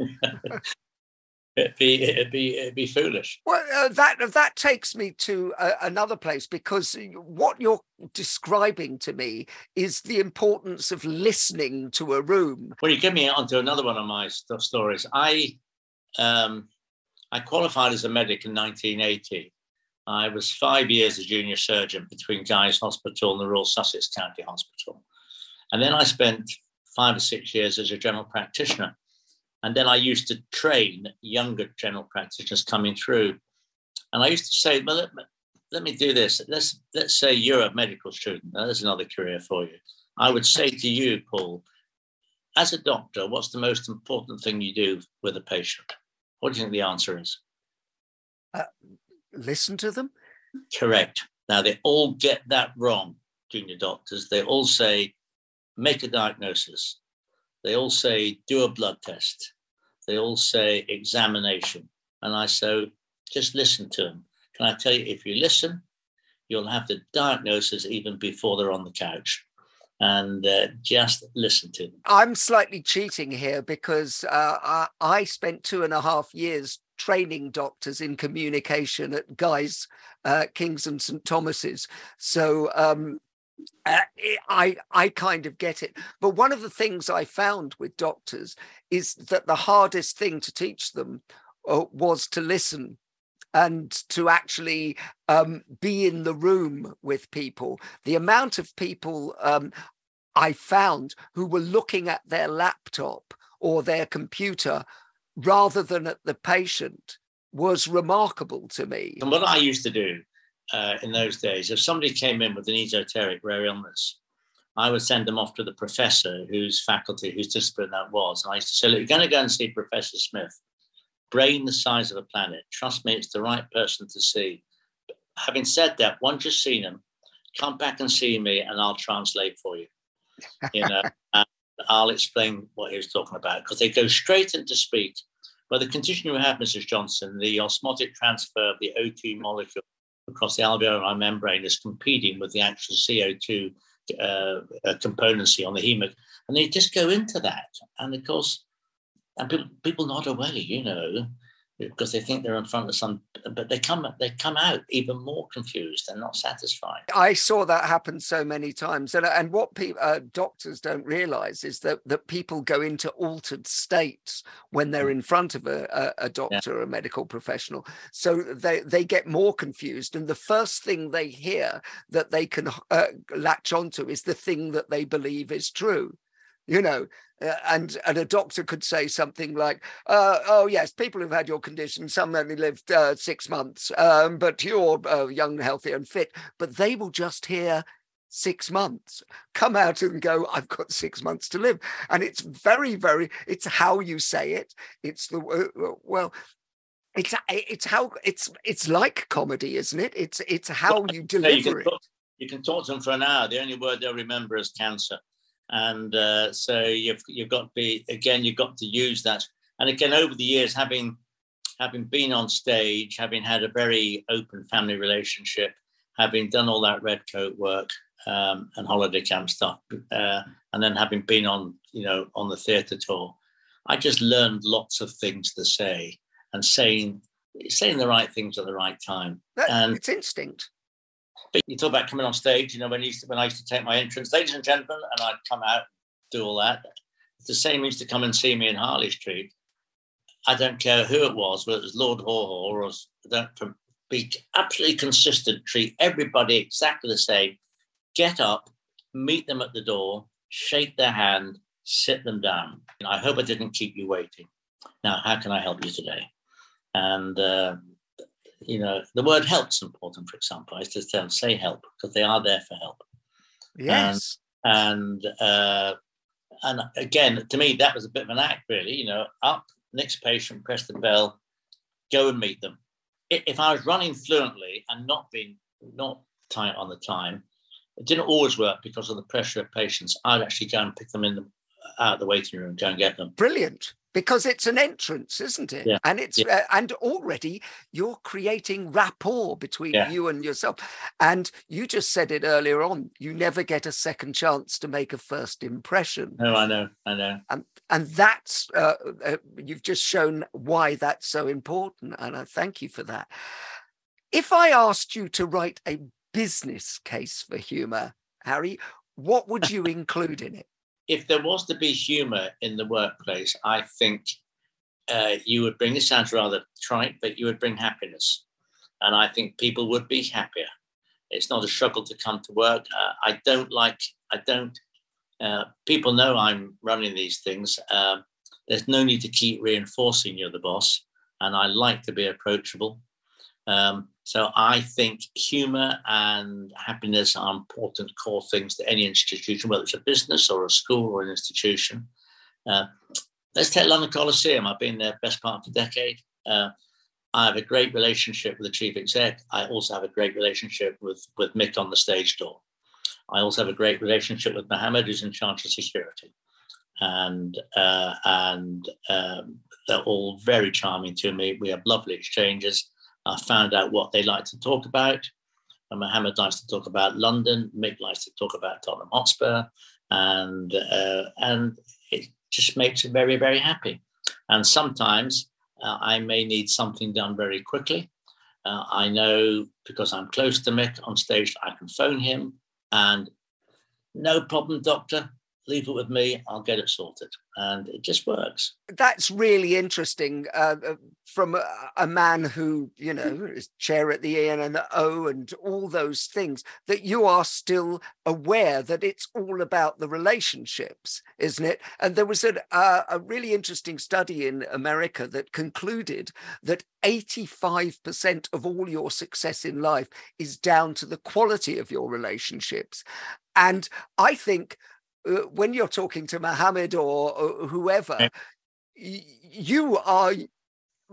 it'd be it'd be it'd be foolish. Well, uh, that that takes me to uh, another place because what you're describing to me is the importance of listening to a room. Well, you get me onto another one of my st- stories. I um, I qualified as a medic in 1980. I was five years a junior surgeon between Guy's Hospital and the Royal Sussex County Hospital. And then I spent five or six years as a general practitioner. And then I used to train younger general practitioners coming through. And I used to say, well, let, let me do this. Let's, let's say you're a medical student. Now, there's another career for you. I would say to you, Paul, as a doctor, what's the most important thing you do with a patient? What do you think the answer is? Uh, listen to them. Correct. Now, they all get that wrong, junior doctors. They all say, make a diagnosis. They all say, do a blood test. They all say, examination. And I say, just listen to them. Can I tell you, if you listen, you'll have the diagnosis even before they're on the couch and uh, just listen to them. I'm slightly cheating here because uh, I, I, spent two and a half years training doctors in communication at Guy's, uh, King's and St Thomas's. So um, uh, I I kind of get it. But one of the things I found with doctors is that the hardest thing to teach them uh, was to listen and to actually um, be in the room with people. The amount of people um, I found who were looking at their laptop or their computer rather than at the patient was remarkable to me. And what I used to do uh, in those days, if somebody came in with an esoteric rare illness, I would send them off to the professor whose faculty, whose discipline that was. And I used to say, look, you're going to go and see Professor Smith. Brain the size of a planet. Trust me, it's the right person to see. Having said that, once you've seen him, come back and see me and I'll translate for you. You know, and I'll explain what he was talking about because they go straight into speak. But the condition you have, Mrs. Johnson, the osmotic transfer of the O2 molecule across the alveolar membrane is competing with the actual CO2 uh, uh, componency on the hemo, and they just go into that. And of course, and people people nod away, you know, because they think they're in front of some, but they come they come out even more confused and not satisfied. I saw that happen so many times, and and what people uh, doctors don't realise is that that people go into altered states when they're mm. in front of a, a, a doctor yeah. or a medical professional, so they they get more confused, and the first thing they hear that they can uh, latch onto is the thing that they believe is true you know uh, and and a doctor could say something like uh, oh yes people who've had your condition some only lived uh, six months um, but you're uh, young healthy and fit but they will just hear six months. Come out and go i've got six months to live and it's very very it's how you say it. It's the uh, uh, well it's it's how it's it's like comedy isn't it? It's it's how you deliver you talk, it. you can talk to them for an hour. The only word they'll remember is cancer and uh, so you've you've got to be again you've got to use that. And again over the years having having been on stage having had a very open family relationship having done all that red coat work um, and holiday camp stuff uh, and then having been on you know on the theatre tour i just learned lots of things to say and saying saying the right things at the right time. That, and it's instinct but you talk about coming on stage, you know, when, to, when I used to take my entrance, ladies and gentlemen, and I'd come out, do all that. The same used to come and see me in Harley Street. I don't care who it was, whether it was Lord Haw Haw or don't be absolutely consistent, treat everybody exactly the same. Get up, meet them at the door, shake their hand, sit them down. I hope I didn't keep you waiting. Now, how can I help you today? And uh, you know, the word help's important, for example. I just to tell them, say help, because they are there for help. Yes. And, and, uh, and again, to me, that was a bit of an act, really. You know, up, next patient, press the bell, go and meet them. If I was running fluently and not being not tight on the time, it didn't always work because of the pressure of patients. I'd actually go and pick them in the out of the waiting room, go and get them. Brilliant because it's an entrance isn't it yeah. and it's yeah. uh, and already you're creating rapport between yeah. you and yourself and you just said it earlier on you never get a second chance to make a first impression no i know i know and and that's uh, uh, you've just shown why that's so important and i thank you for that if i asked you to write a business case for humor harry what would you include in it if there was to be humor in the workplace, I think uh, you would bring, it sounds rather trite, but you would bring happiness. And I think people would be happier. It's not a struggle to come to work. Uh, I don't like, I don't, uh, people know I'm running these things. Um, there's no need to keep reinforcing you're the boss. And I like to be approachable. Um, so I think humor and happiness are important core things to any institution, whether it's a business or a school or an institution. Uh, let's take London Coliseum. I've been there best part of a decade. Uh, I have a great relationship with the chief exec. I also have a great relationship with, with Mick on the stage door. I also have a great relationship with Mohammed, who's in charge of security. And, uh, and um, they're all very charming to me. We have lovely exchanges. I found out what they like to talk about. And Mohammed likes to talk about London. Mick likes to talk about Tottenham Hotspur, and uh, and it just makes it very very happy. And sometimes uh, I may need something done very quickly. Uh, I know because I'm close to Mick on stage, I can phone him and no problem, doctor. Leave it with me. I'll get it sorted. And it just works. That's really interesting uh, uh from a, a, man who, you know, is chair at the EN and all those things, that you are still aware that it's all about the relationships, isn't it? And there was a, uh, a really interesting study in America that concluded that 85% of all your success in life is down to the quality of your relationships. And I think Uh, when you're talking to Mohammed or, or whoever, yeah. y- you are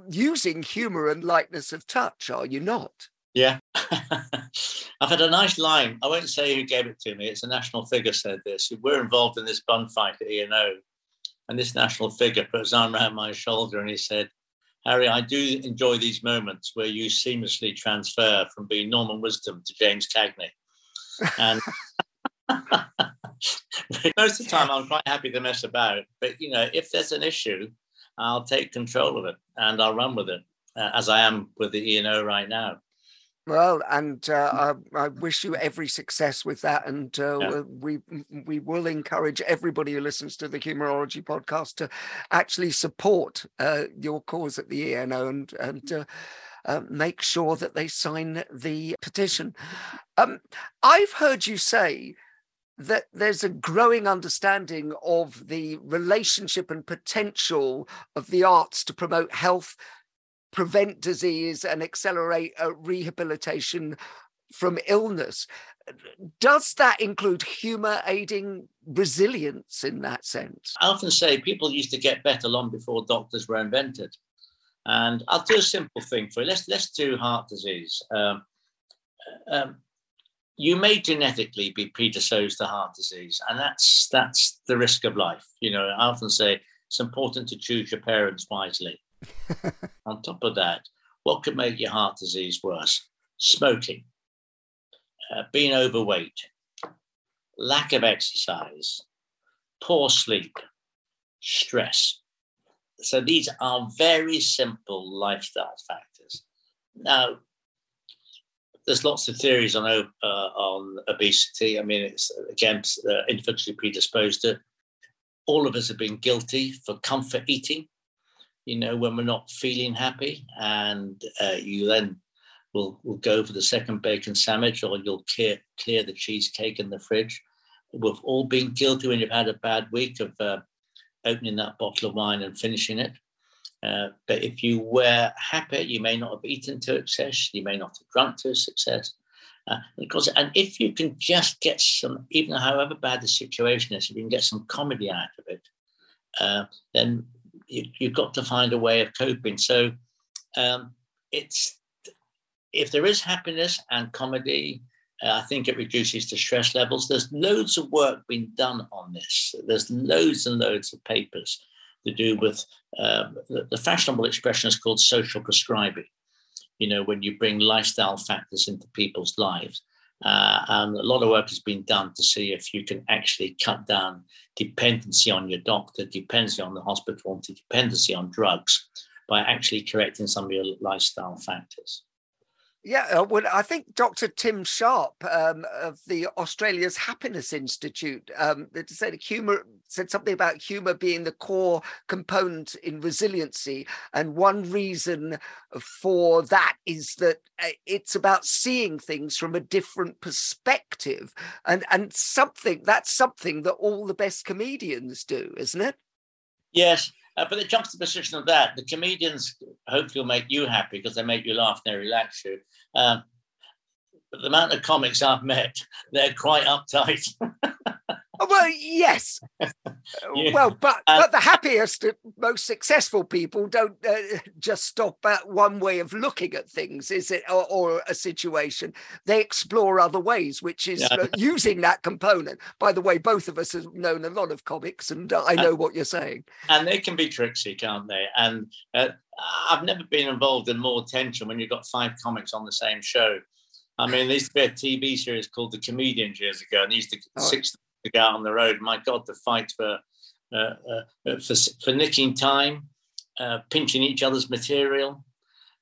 using humor and lightness of touch, are you not? Yeah. I've had a nice line. I won't say who gave it to me. It's a national figure said this. We're involved in this bun fight at ENO. And this national figure put his arm around my shoulder and he said, Harry, I do enjoy these moments where you seamlessly transfer from being Norman Wisdom to James Cagney. And most of the time, I'm quite happy to mess about. But you know, if there's an issue, I'll take control of it and I'll run with it, uh, as I am with the ENO right now. Well, and uh, I, I, wish you every success with that, and uh, yeah. we we will encourage everybody who listens to the Humourology podcast to actually support uh, your cause at the ENO and and uh, uh, make sure that they sign the petition. Um, I've heard you say that there's a growing understanding of the relationship and potential of the arts to promote health, prevent disease, and accelerate uh, rehabilitation from illness. Does that include humor aiding resilience in that sense? I often say people used to get better long before doctors were invented. And I'll do a simple thing for you. Let's let's do heart disease. Um, um, you may genetically be predisposed to heart disease, and that's that's the risk of life. You know, I often say it's important to choose your parents wisely. On top of that, what could make your heart disease worse? Smoking, uh, being overweight, lack of exercise, poor sleep, stress. So these are very simple lifestyle factors. Now, there's lots of theories on uh, on obesity. I mean, it's again uh, individually predisposed to. All of us have been guilty for comfort eating. You know, when we're not feeling happy, and uh, you then will will go for the second bacon sandwich, or you'll clear clear the cheesecake in the fridge. We've all been guilty when you've had a bad week of uh, opening that bottle of wine and finishing it. Uh, but if you were happy, you may not have eaten to excess, you may not have drunk to success. Uh, because, and if you can just get some, even however bad the situation is, if you can get some comedy out of it, uh, then you, have got to find a way of coping. So um, it's if there is happiness and comedy, uh, I think it reduces the stress levels. There's loads of work being done on this. There's loads and loads of papers to do with uh, the, the, fashionable expression is called social prescribing. You know, when you bring lifestyle factors into people's lives. Uh, and a lot of work has been done to see if you can actually cut down dependency on your doctor, dependency on the hospital, dependency on drugs by actually correcting some of your lifestyle factors. Yeah, uh, well, I think Dr. Tim Sharp um, of the Australia's Happiness Institute um, said humor said something about humor being the core component in resiliency, and one reason for that is that uh, it's about seeing things from a different perspective, and and something that's something that all the best comedians do, isn't it? Yes, uh, but the juxtaposition of that, the comedians hopefully will make you happy because they make you laugh and they relax you. Um, but the amount of comics I've met, they're quite uptight. Well, yes. yeah. Well, but but the happiest, most successful people don't uh, just stop at one way of looking at things, is it, or, or a situation? They explore other ways, which is yeah. uh, using that component. By the way, both of us have known a lot of comics, and uh, I know what you're saying. And they can be tricksy, can't they? And uh, I've never been involved in more tension when you've got five comics on the same show. I mean, there used to be a TV series called The Comedians years ago, and these used to oh. six to go out on the road. My God, the fight for uh, uh, for, for nicking time, uh, pinching each other's material,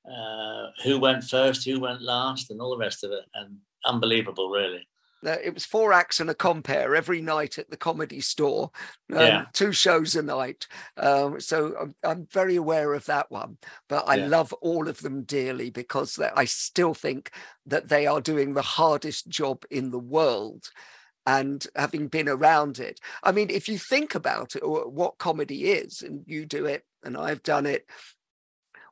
uh, who went first, who went last, and all the rest of it. And unbelievable, really. It was four acts and a compere every night at the comedy store, um, Yeah. two shows a night. Um, so I'm, I'm very aware of that one. But I Yeah. love all of them dearly because I still think that they are doing the hardest job in the world. And having been around it, I mean, if you think about it, or what comedy is, and you do it, and I've done it,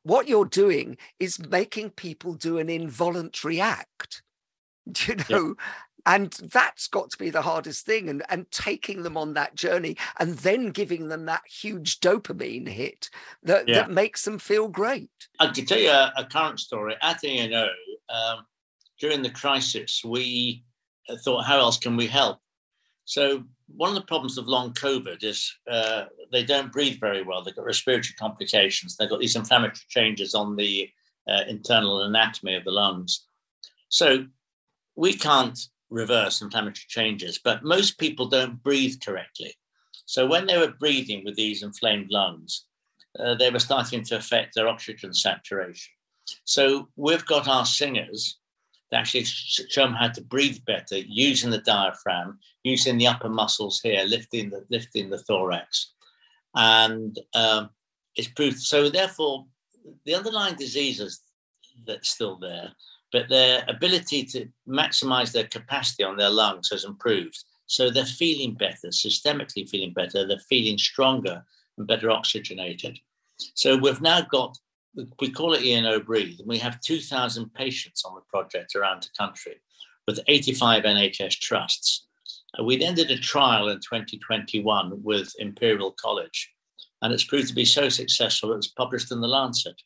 what you're doing is making people do an involuntary act you know and that's got to be the hardest thing and and taking them on that journey and then giving them that huge dopamine hit that, Yeah. that makes them feel great I can tell you a, a current story. At ENO, um, during the crisis, we thought, how else can we help? So one of the problems of long COVID is uh, they don't breathe very well. They've got respiratory complications. They've got these inflammatory changes on the uh, internal anatomy of the lungs. So we can't reverse inflammatory changes, but most people don't breathe correctly. So when they were breathing with these inflamed lungs, uh, they were starting to affect their oxygen saturation. So we've got our singers actually sh- show them how to breathe better using the diaphragm, using the upper muscles here, lifting the lifting the thorax, and um, it's proved. So therefore, the underlying diseases that's still there, but their ability to maximize their capacity on their lungs has improved. So they're feeling better, systemically feeling better. They're feeling stronger and better oxygenated. So we've now got, we call it ENO Breathe, and we have 2,000 patients on the project around the country with 85 NHS trusts. We then did a trial in 2021 with Imperial College, and it's proved to be so successful it was published in The Lancet.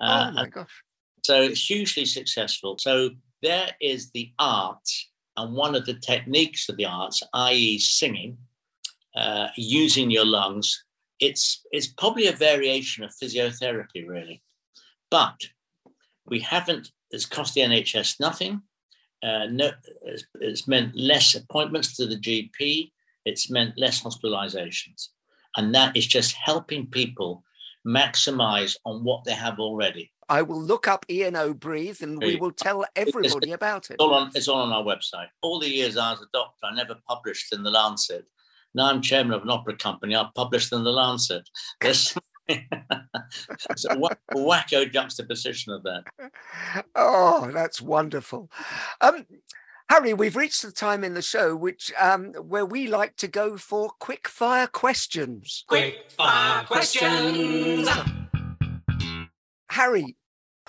Uh, oh my gosh so it's hugely successful. So there is the art, and one of the techniques of the arts, i.e., singing, uh, using your lungs. It's it's probably a variation of physiotherapy, really, but we haven't. It's cost the NHS nothing. Uh, no, it's, it's meant less appointments to the GP. It's meant less hospitalizations, and that is just helping people maximize on what they have already. i will look up eno breathe and we will tell everybody about it It's all on it's all on our website. All the years I was a doctor, I never published in the Lancet. Now I'm chairman of an opera company. I've published in the Lancet. There's it's a wha- wacko juxtaposition of that. oh that's wonderful um harry we've reached the time in the show which um where we like to go for quick fire questions Quick fire questions. Harry,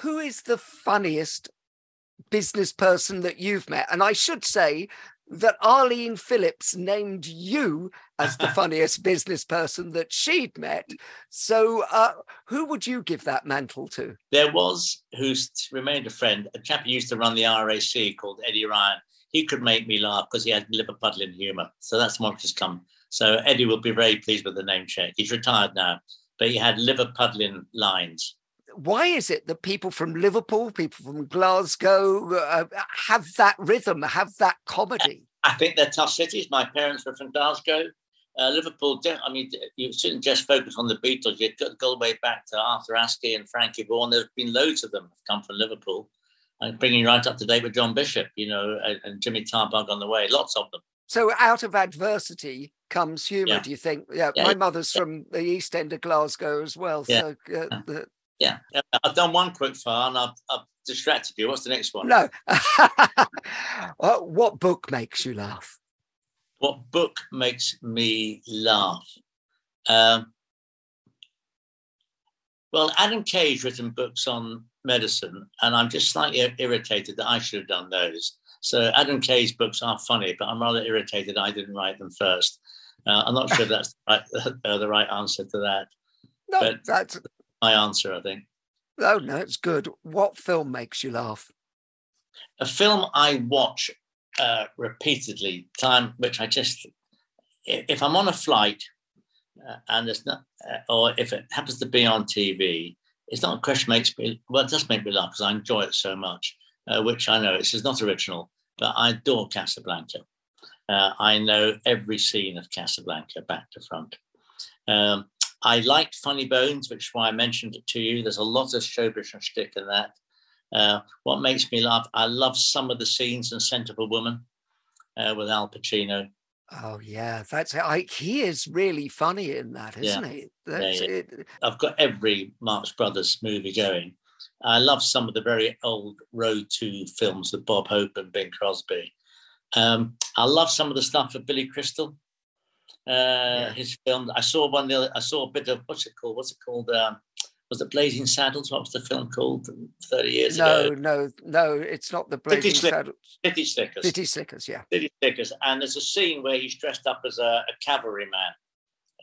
who is the funniest business person that you've met? And I should say that Arlene Phillips named you as the funniest business person that she'd met. So, uh, who would you give that mantle to? There was, who's remained a friend, a chap who used to run the RAC called Eddie Ryan. He could make me laugh because he had Liverpudlian humour. So that's what has come. So Eddie will be very pleased with the name check. He's retired now, but he had Liverpudlian lines. Why is it that people from Liverpool, people from Glasgow uh, have that rhythm, have that comedy? I think they're tough cities. My parents were from Glasgow. Uh, Liverpool, I mean, you shouldn't just focus on the Beatles. You've got to go way back to Arthur Askey and Frankie Vaughan. There's been loads of them have come from Liverpool. And bringing you right up to date with John Bishop, you know, and, and Jimmy Tarbuck on the way. Lots of them. So out of adversity comes humour, Yeah. do you think? Yeah, Yeah, my yeah, mother's from the East End of Glasgow as well. Yeah. So uh, the, Yeah. I've done one quick fire and I've, I've distracted you. What's the next one? no. Uh, what book makes you laugh? What book makes me laugh? Um, well, Adam Kay's written books on medicine, and I'm just slightly irritated that I should have done those. So Adam Kay's books are funny, but I'm rather irritated I didn't write them first. Uh, I'm not sure that's the right, uh, the right answer to that. No, But- that's My answer, I think. oh no, it's good. What film makes you laugh? a film I watch uh, repeatedly, time which I just, if I'm on a flight uh, and there's not, uh, or if it happens to be on TV, it's not a question makes me, well, it does make me laugh because I enjoy it so much, uh, which I know it's, is not original, but I adore Casablanca. Uh, I know every scene of Casablanca back to front. Um, I liked Funny Bones, which is why I mentioned it to you. There's a lot of showbiz and shtick in that. Uh, what makes me laugh, I love some of the scenes in Scent of a Woman. uh, with Al Pacino. Oh yeah, that's I, he is really funny in that, isn't Yeah. he? That's yeah. it. I've got every Marx Brothers movie going. I love some of the very old Road to films with Bob Hope and Bing Crosby. Um, I love some of the stuff of Billy Crystal. Uh, His film. I saw one. The other, I saw a bit of what's it called? What's it called? Um, was it Blazing Saddles? What was the film called? Thirty years No, ago. no, no, no, it's not the City Blazing Slick- Saddles. City Slickers. City Slickers, yeah. City Slickers. And there's a scene where he's dressed up as a, a cavalryman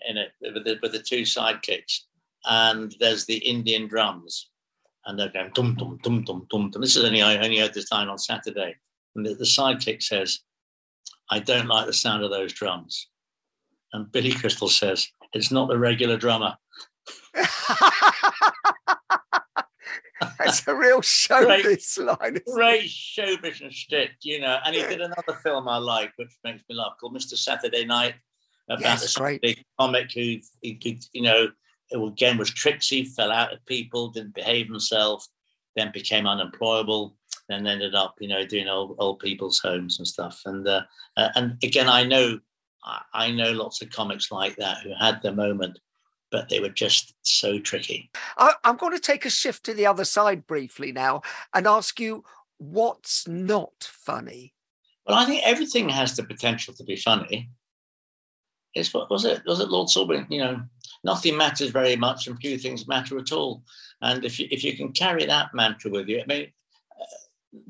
in it with the, with the two sidekicks. And there's the Indian drums. And they're going dum dum dum dum dum dum. This is only I only heard this line on Saturday. And the, the sidekick says, I don't like the sound of those drums. And Billy Crystal says, It's not the regular drummer. That's a real showbiz line. isn't it? Great show business shtick, you know. And he did another film I like, which makes me laugh, called Mr. Saturday Night, about Yes, the great. Comic who, he could, you know, again was tricksy, fell out of people, didn't behave himself, then became unemployable, then ended up, you know, doing old, old people's homes and stuff. And uh, uh, and again, I know, I, I know lots of comics like that who had their moment, but they were just so tricky. I, I'm going to take a shift to the other side briefly now and ask you what's not funny. Well, I think everything has the potential to be funny. It's what was it? Was it Lord Salisbury? You know, nothing matters very much, and few things matter at all. And if you if you can carry that mantra with you, I mean,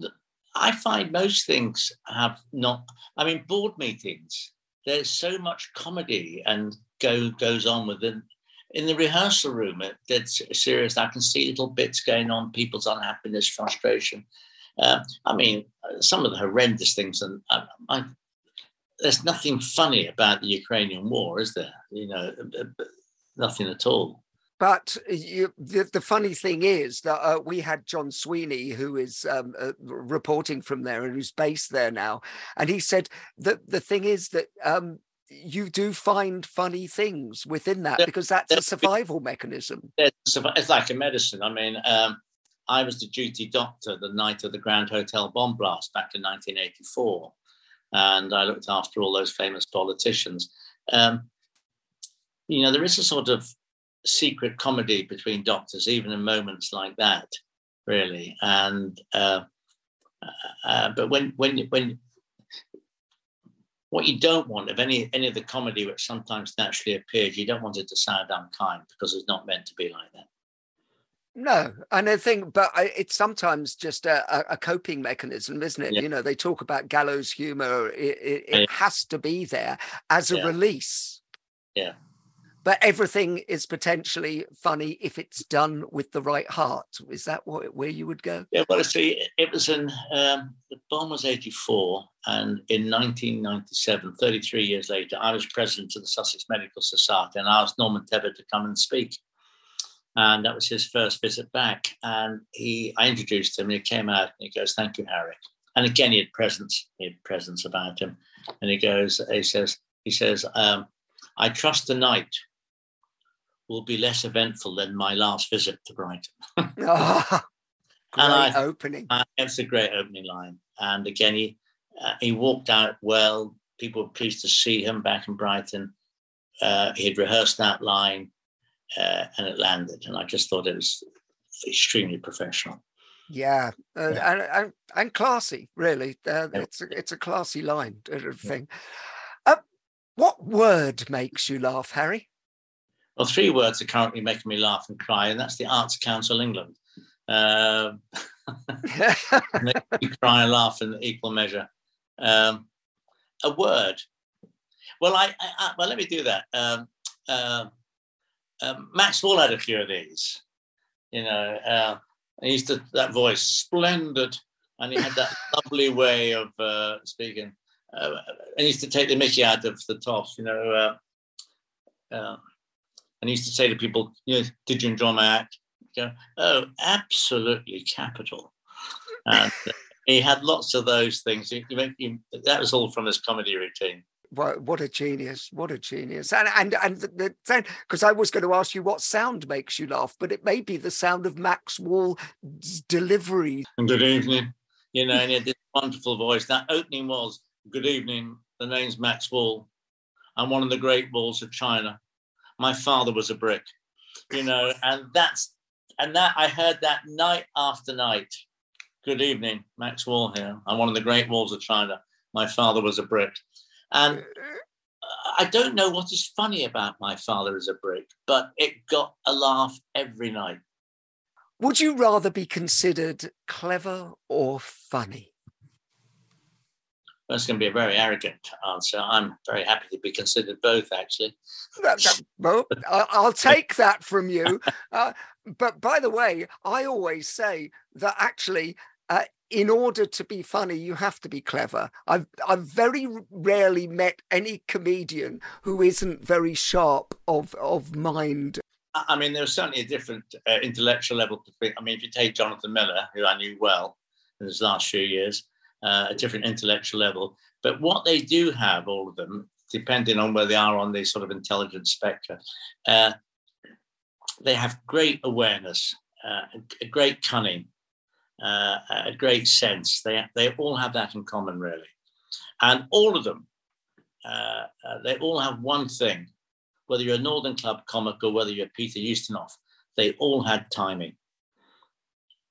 uh, I find most things have not. I mean, board meetings. There's so much comedy and go goes on within. In the rehearsal room, it's serious. I can see little bits going on, people's unhappiness, frustration. Uh, I mean, some of the horrendous things, and I, I, there's nothing funny about the Ukrainian war, is there? You know, nothing at all. But you, the, the funny thing is that uh, we had John Sweeney, who is um, uh, reporting from there and who's based there now, and he said that the thing is that um, you do find funny things within that because that's a survival mechanism. It's like a medicine. I mean, um, I was the duty doctor the night of the Grand Hotel bomb blast back in 1984, and I looked after all those famous politicians. Um, you know, there is a sort of secret comedy between doctors, even in moments like that, really. And uh, uh, but when when when what you don't want of any any of the comedy which sometimes naturally appears, you don't want it to sound unkind because it's not meant to be like that. No, and I think, but I, it's sometimes just a, a- coping mechanism, isn't it? Yeah. You know, they talk about gallows humor. It, it, Yeah. has to be there as a Yeah. release. Yeah. But everything is potentially funny if it's done with the right heart. Is that what, where you would go? Yeah, well, see, it was in um, the bomb was '84, and in 1997, 33 years later, I was president of the Sussex Medical Society, and I asked Norman Tebbit to come and speak, and that was his first visit back. And he, I introduced him, and he came out, and he goes, "Thank you, Harry." And again, he had presence, he had presence about him, and he goes, he says, he says, um, "I trust the night." Will be less eventful than my last visit to Brighton. Great And I- opening. Uh, it's a great opening line. And again, he uh, he walked out well. People were pleased to see him back in Brighton. Uh, he had rehearsed that line, uh, and it landed. And I just thought it was extremely professional. Yeah, uh, Yeah. And, and and classy, really. Uh, It's a, it's a classy line of thing. Uh, what word makes you laugh, Harry? Well, three words are currently making me laugh and cry, and that's the Arts Council England. Um make me cry and laugh in equal measure. Um, a word. Well, I, I, I well let me do that. Um, um, um, Max Wall had a few of these. You know, uh, he used to that voice splendid, and he had that lovely way of uh, speaking. Uh, and he used to take the Mickey out of the toss. You know, uh, uh, and he used to say to people, "You know, did you enjoy my act?" Go, "Oh, absolutely capital." And uh, he had lots of those things. You, make- that was all from his comedy routine. What, what a genius! What a genius! And and and the, the sound because I was going to ask you what sound makes you laugh, but it may be the sound of Max Wall's delivery. Good evening. You know, and he had this wonderful voice. That opening was Good evening. The name's Max Wall. I'm one of the great walls of China. My father was a brick, you know, and that's and that I heard that night after night. Good evening, Max Wall here. I'm one of the great walls of China. My father was a brick. And I don't know what is funny about my father as a brick, but it got a laugh every night. Would you rather be considered clever or funny? That's going to be a very arrogant answer. I'm very happy to be considered both, actually. well, I'll take that from you. Uh, but by the way, I always say that actually, uh, in order to be funny, you have to be clever. I've I've very rarely met any comedian who isn't very sharp of of mind. I mean, there's certainly a different uh, intellectual level. between. I mean, if you take Jonathan Miller, who I knew well in his last few years, uh, a different intellectual level. But what they do have, all of them, depending on where they are on the sort of intelligence spectrum, uh, they have great awareness, uh, a great cunning, uh, a great sense. They, they all have that in common, really. And all of them, uh, uh, they all have one thing, whether you're a Northern Club comic or whether you're Peter Ustinov, they all had timing.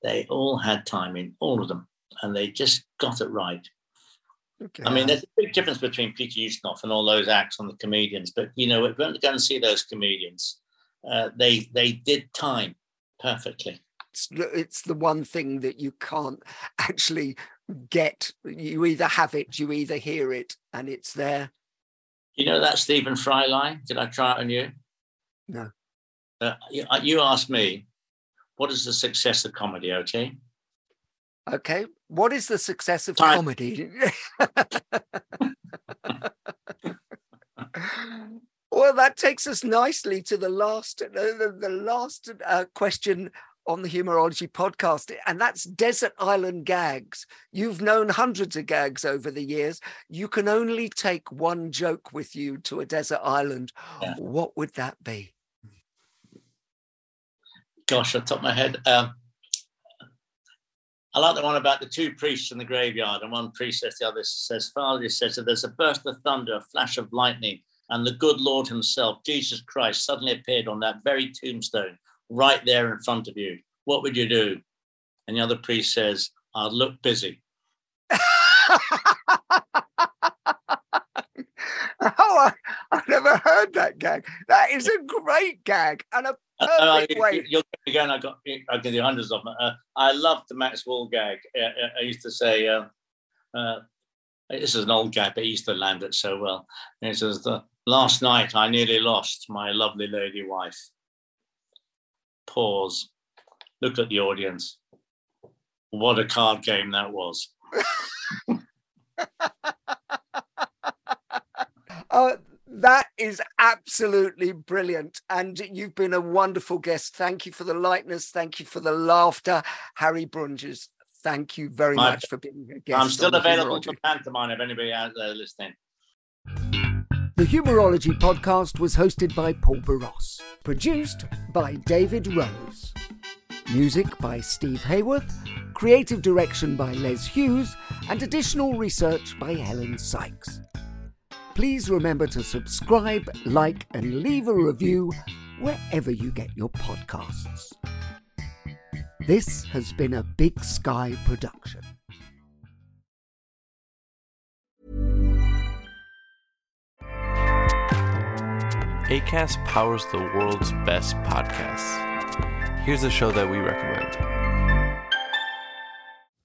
They all had timing, all of them, and they just got it right. Okay. I mean, there's a big difference between Peter Ustinov and all those acts on the comedians, but you know, if we're going to see those comedians, uh, they they did time perfectly. It's, it's the one thing that you can't actually get. You either have it, you either hear it, and it's there. You know that Stephen Fry line? Did I try it on you? No. Uh, you, uh, you asked me, what is the success of comedy? Okay. Okay. What is the success of Time. comedy? Well, that takes us nicely to the last, the, the last uh, question on the Humourology podcast, and that's desert island gags. You've known hundreds of gags over the years. You can only take one joke with you to a desert island. Yeah. What would that be? Gosh, off the top of my head, um, I like the one about the two priests in the graveyard, and one priest says the other says, Father says that there's a burst of thunder, a flash of lightning, and the good Lord Himself, Jesus Christ, suddenly appeared on that very tombstone right there in front of you. What would you do? And the other priest says, I'd look busy. oh, I, have never heard that gag. That is a great gag and a perfect uh, way. Again. I got. I give you hundreds of them. Uh, I love the Max Wall gag. Uh, uh, I used to say, "This is an old gag, but he used to land it so well." And he says, "The Last night I nearly lost my lovely lady wife. Pause. Look at the audience. What a card game that was. uh, that is absolutely brilliant. And you've been a wonderful guest. Thank you for the lightness. Thank you for the laughter. Harry Brunjes, thank you very My, much for being a guest. I'm still available for pantomime if anybody out there listening. The Humourology podcast was hosted by Paul Boross, produced by David Rose. Music by Steve Hayworth, creative direction by Les Hughes, and additional research by Helen Sykes. Please remember to subscribe, like, and leave a review wherever you get your podcasts. This has been a Big Sky production. ACAST powers the world's best podcasts. Here's a show that we recommend.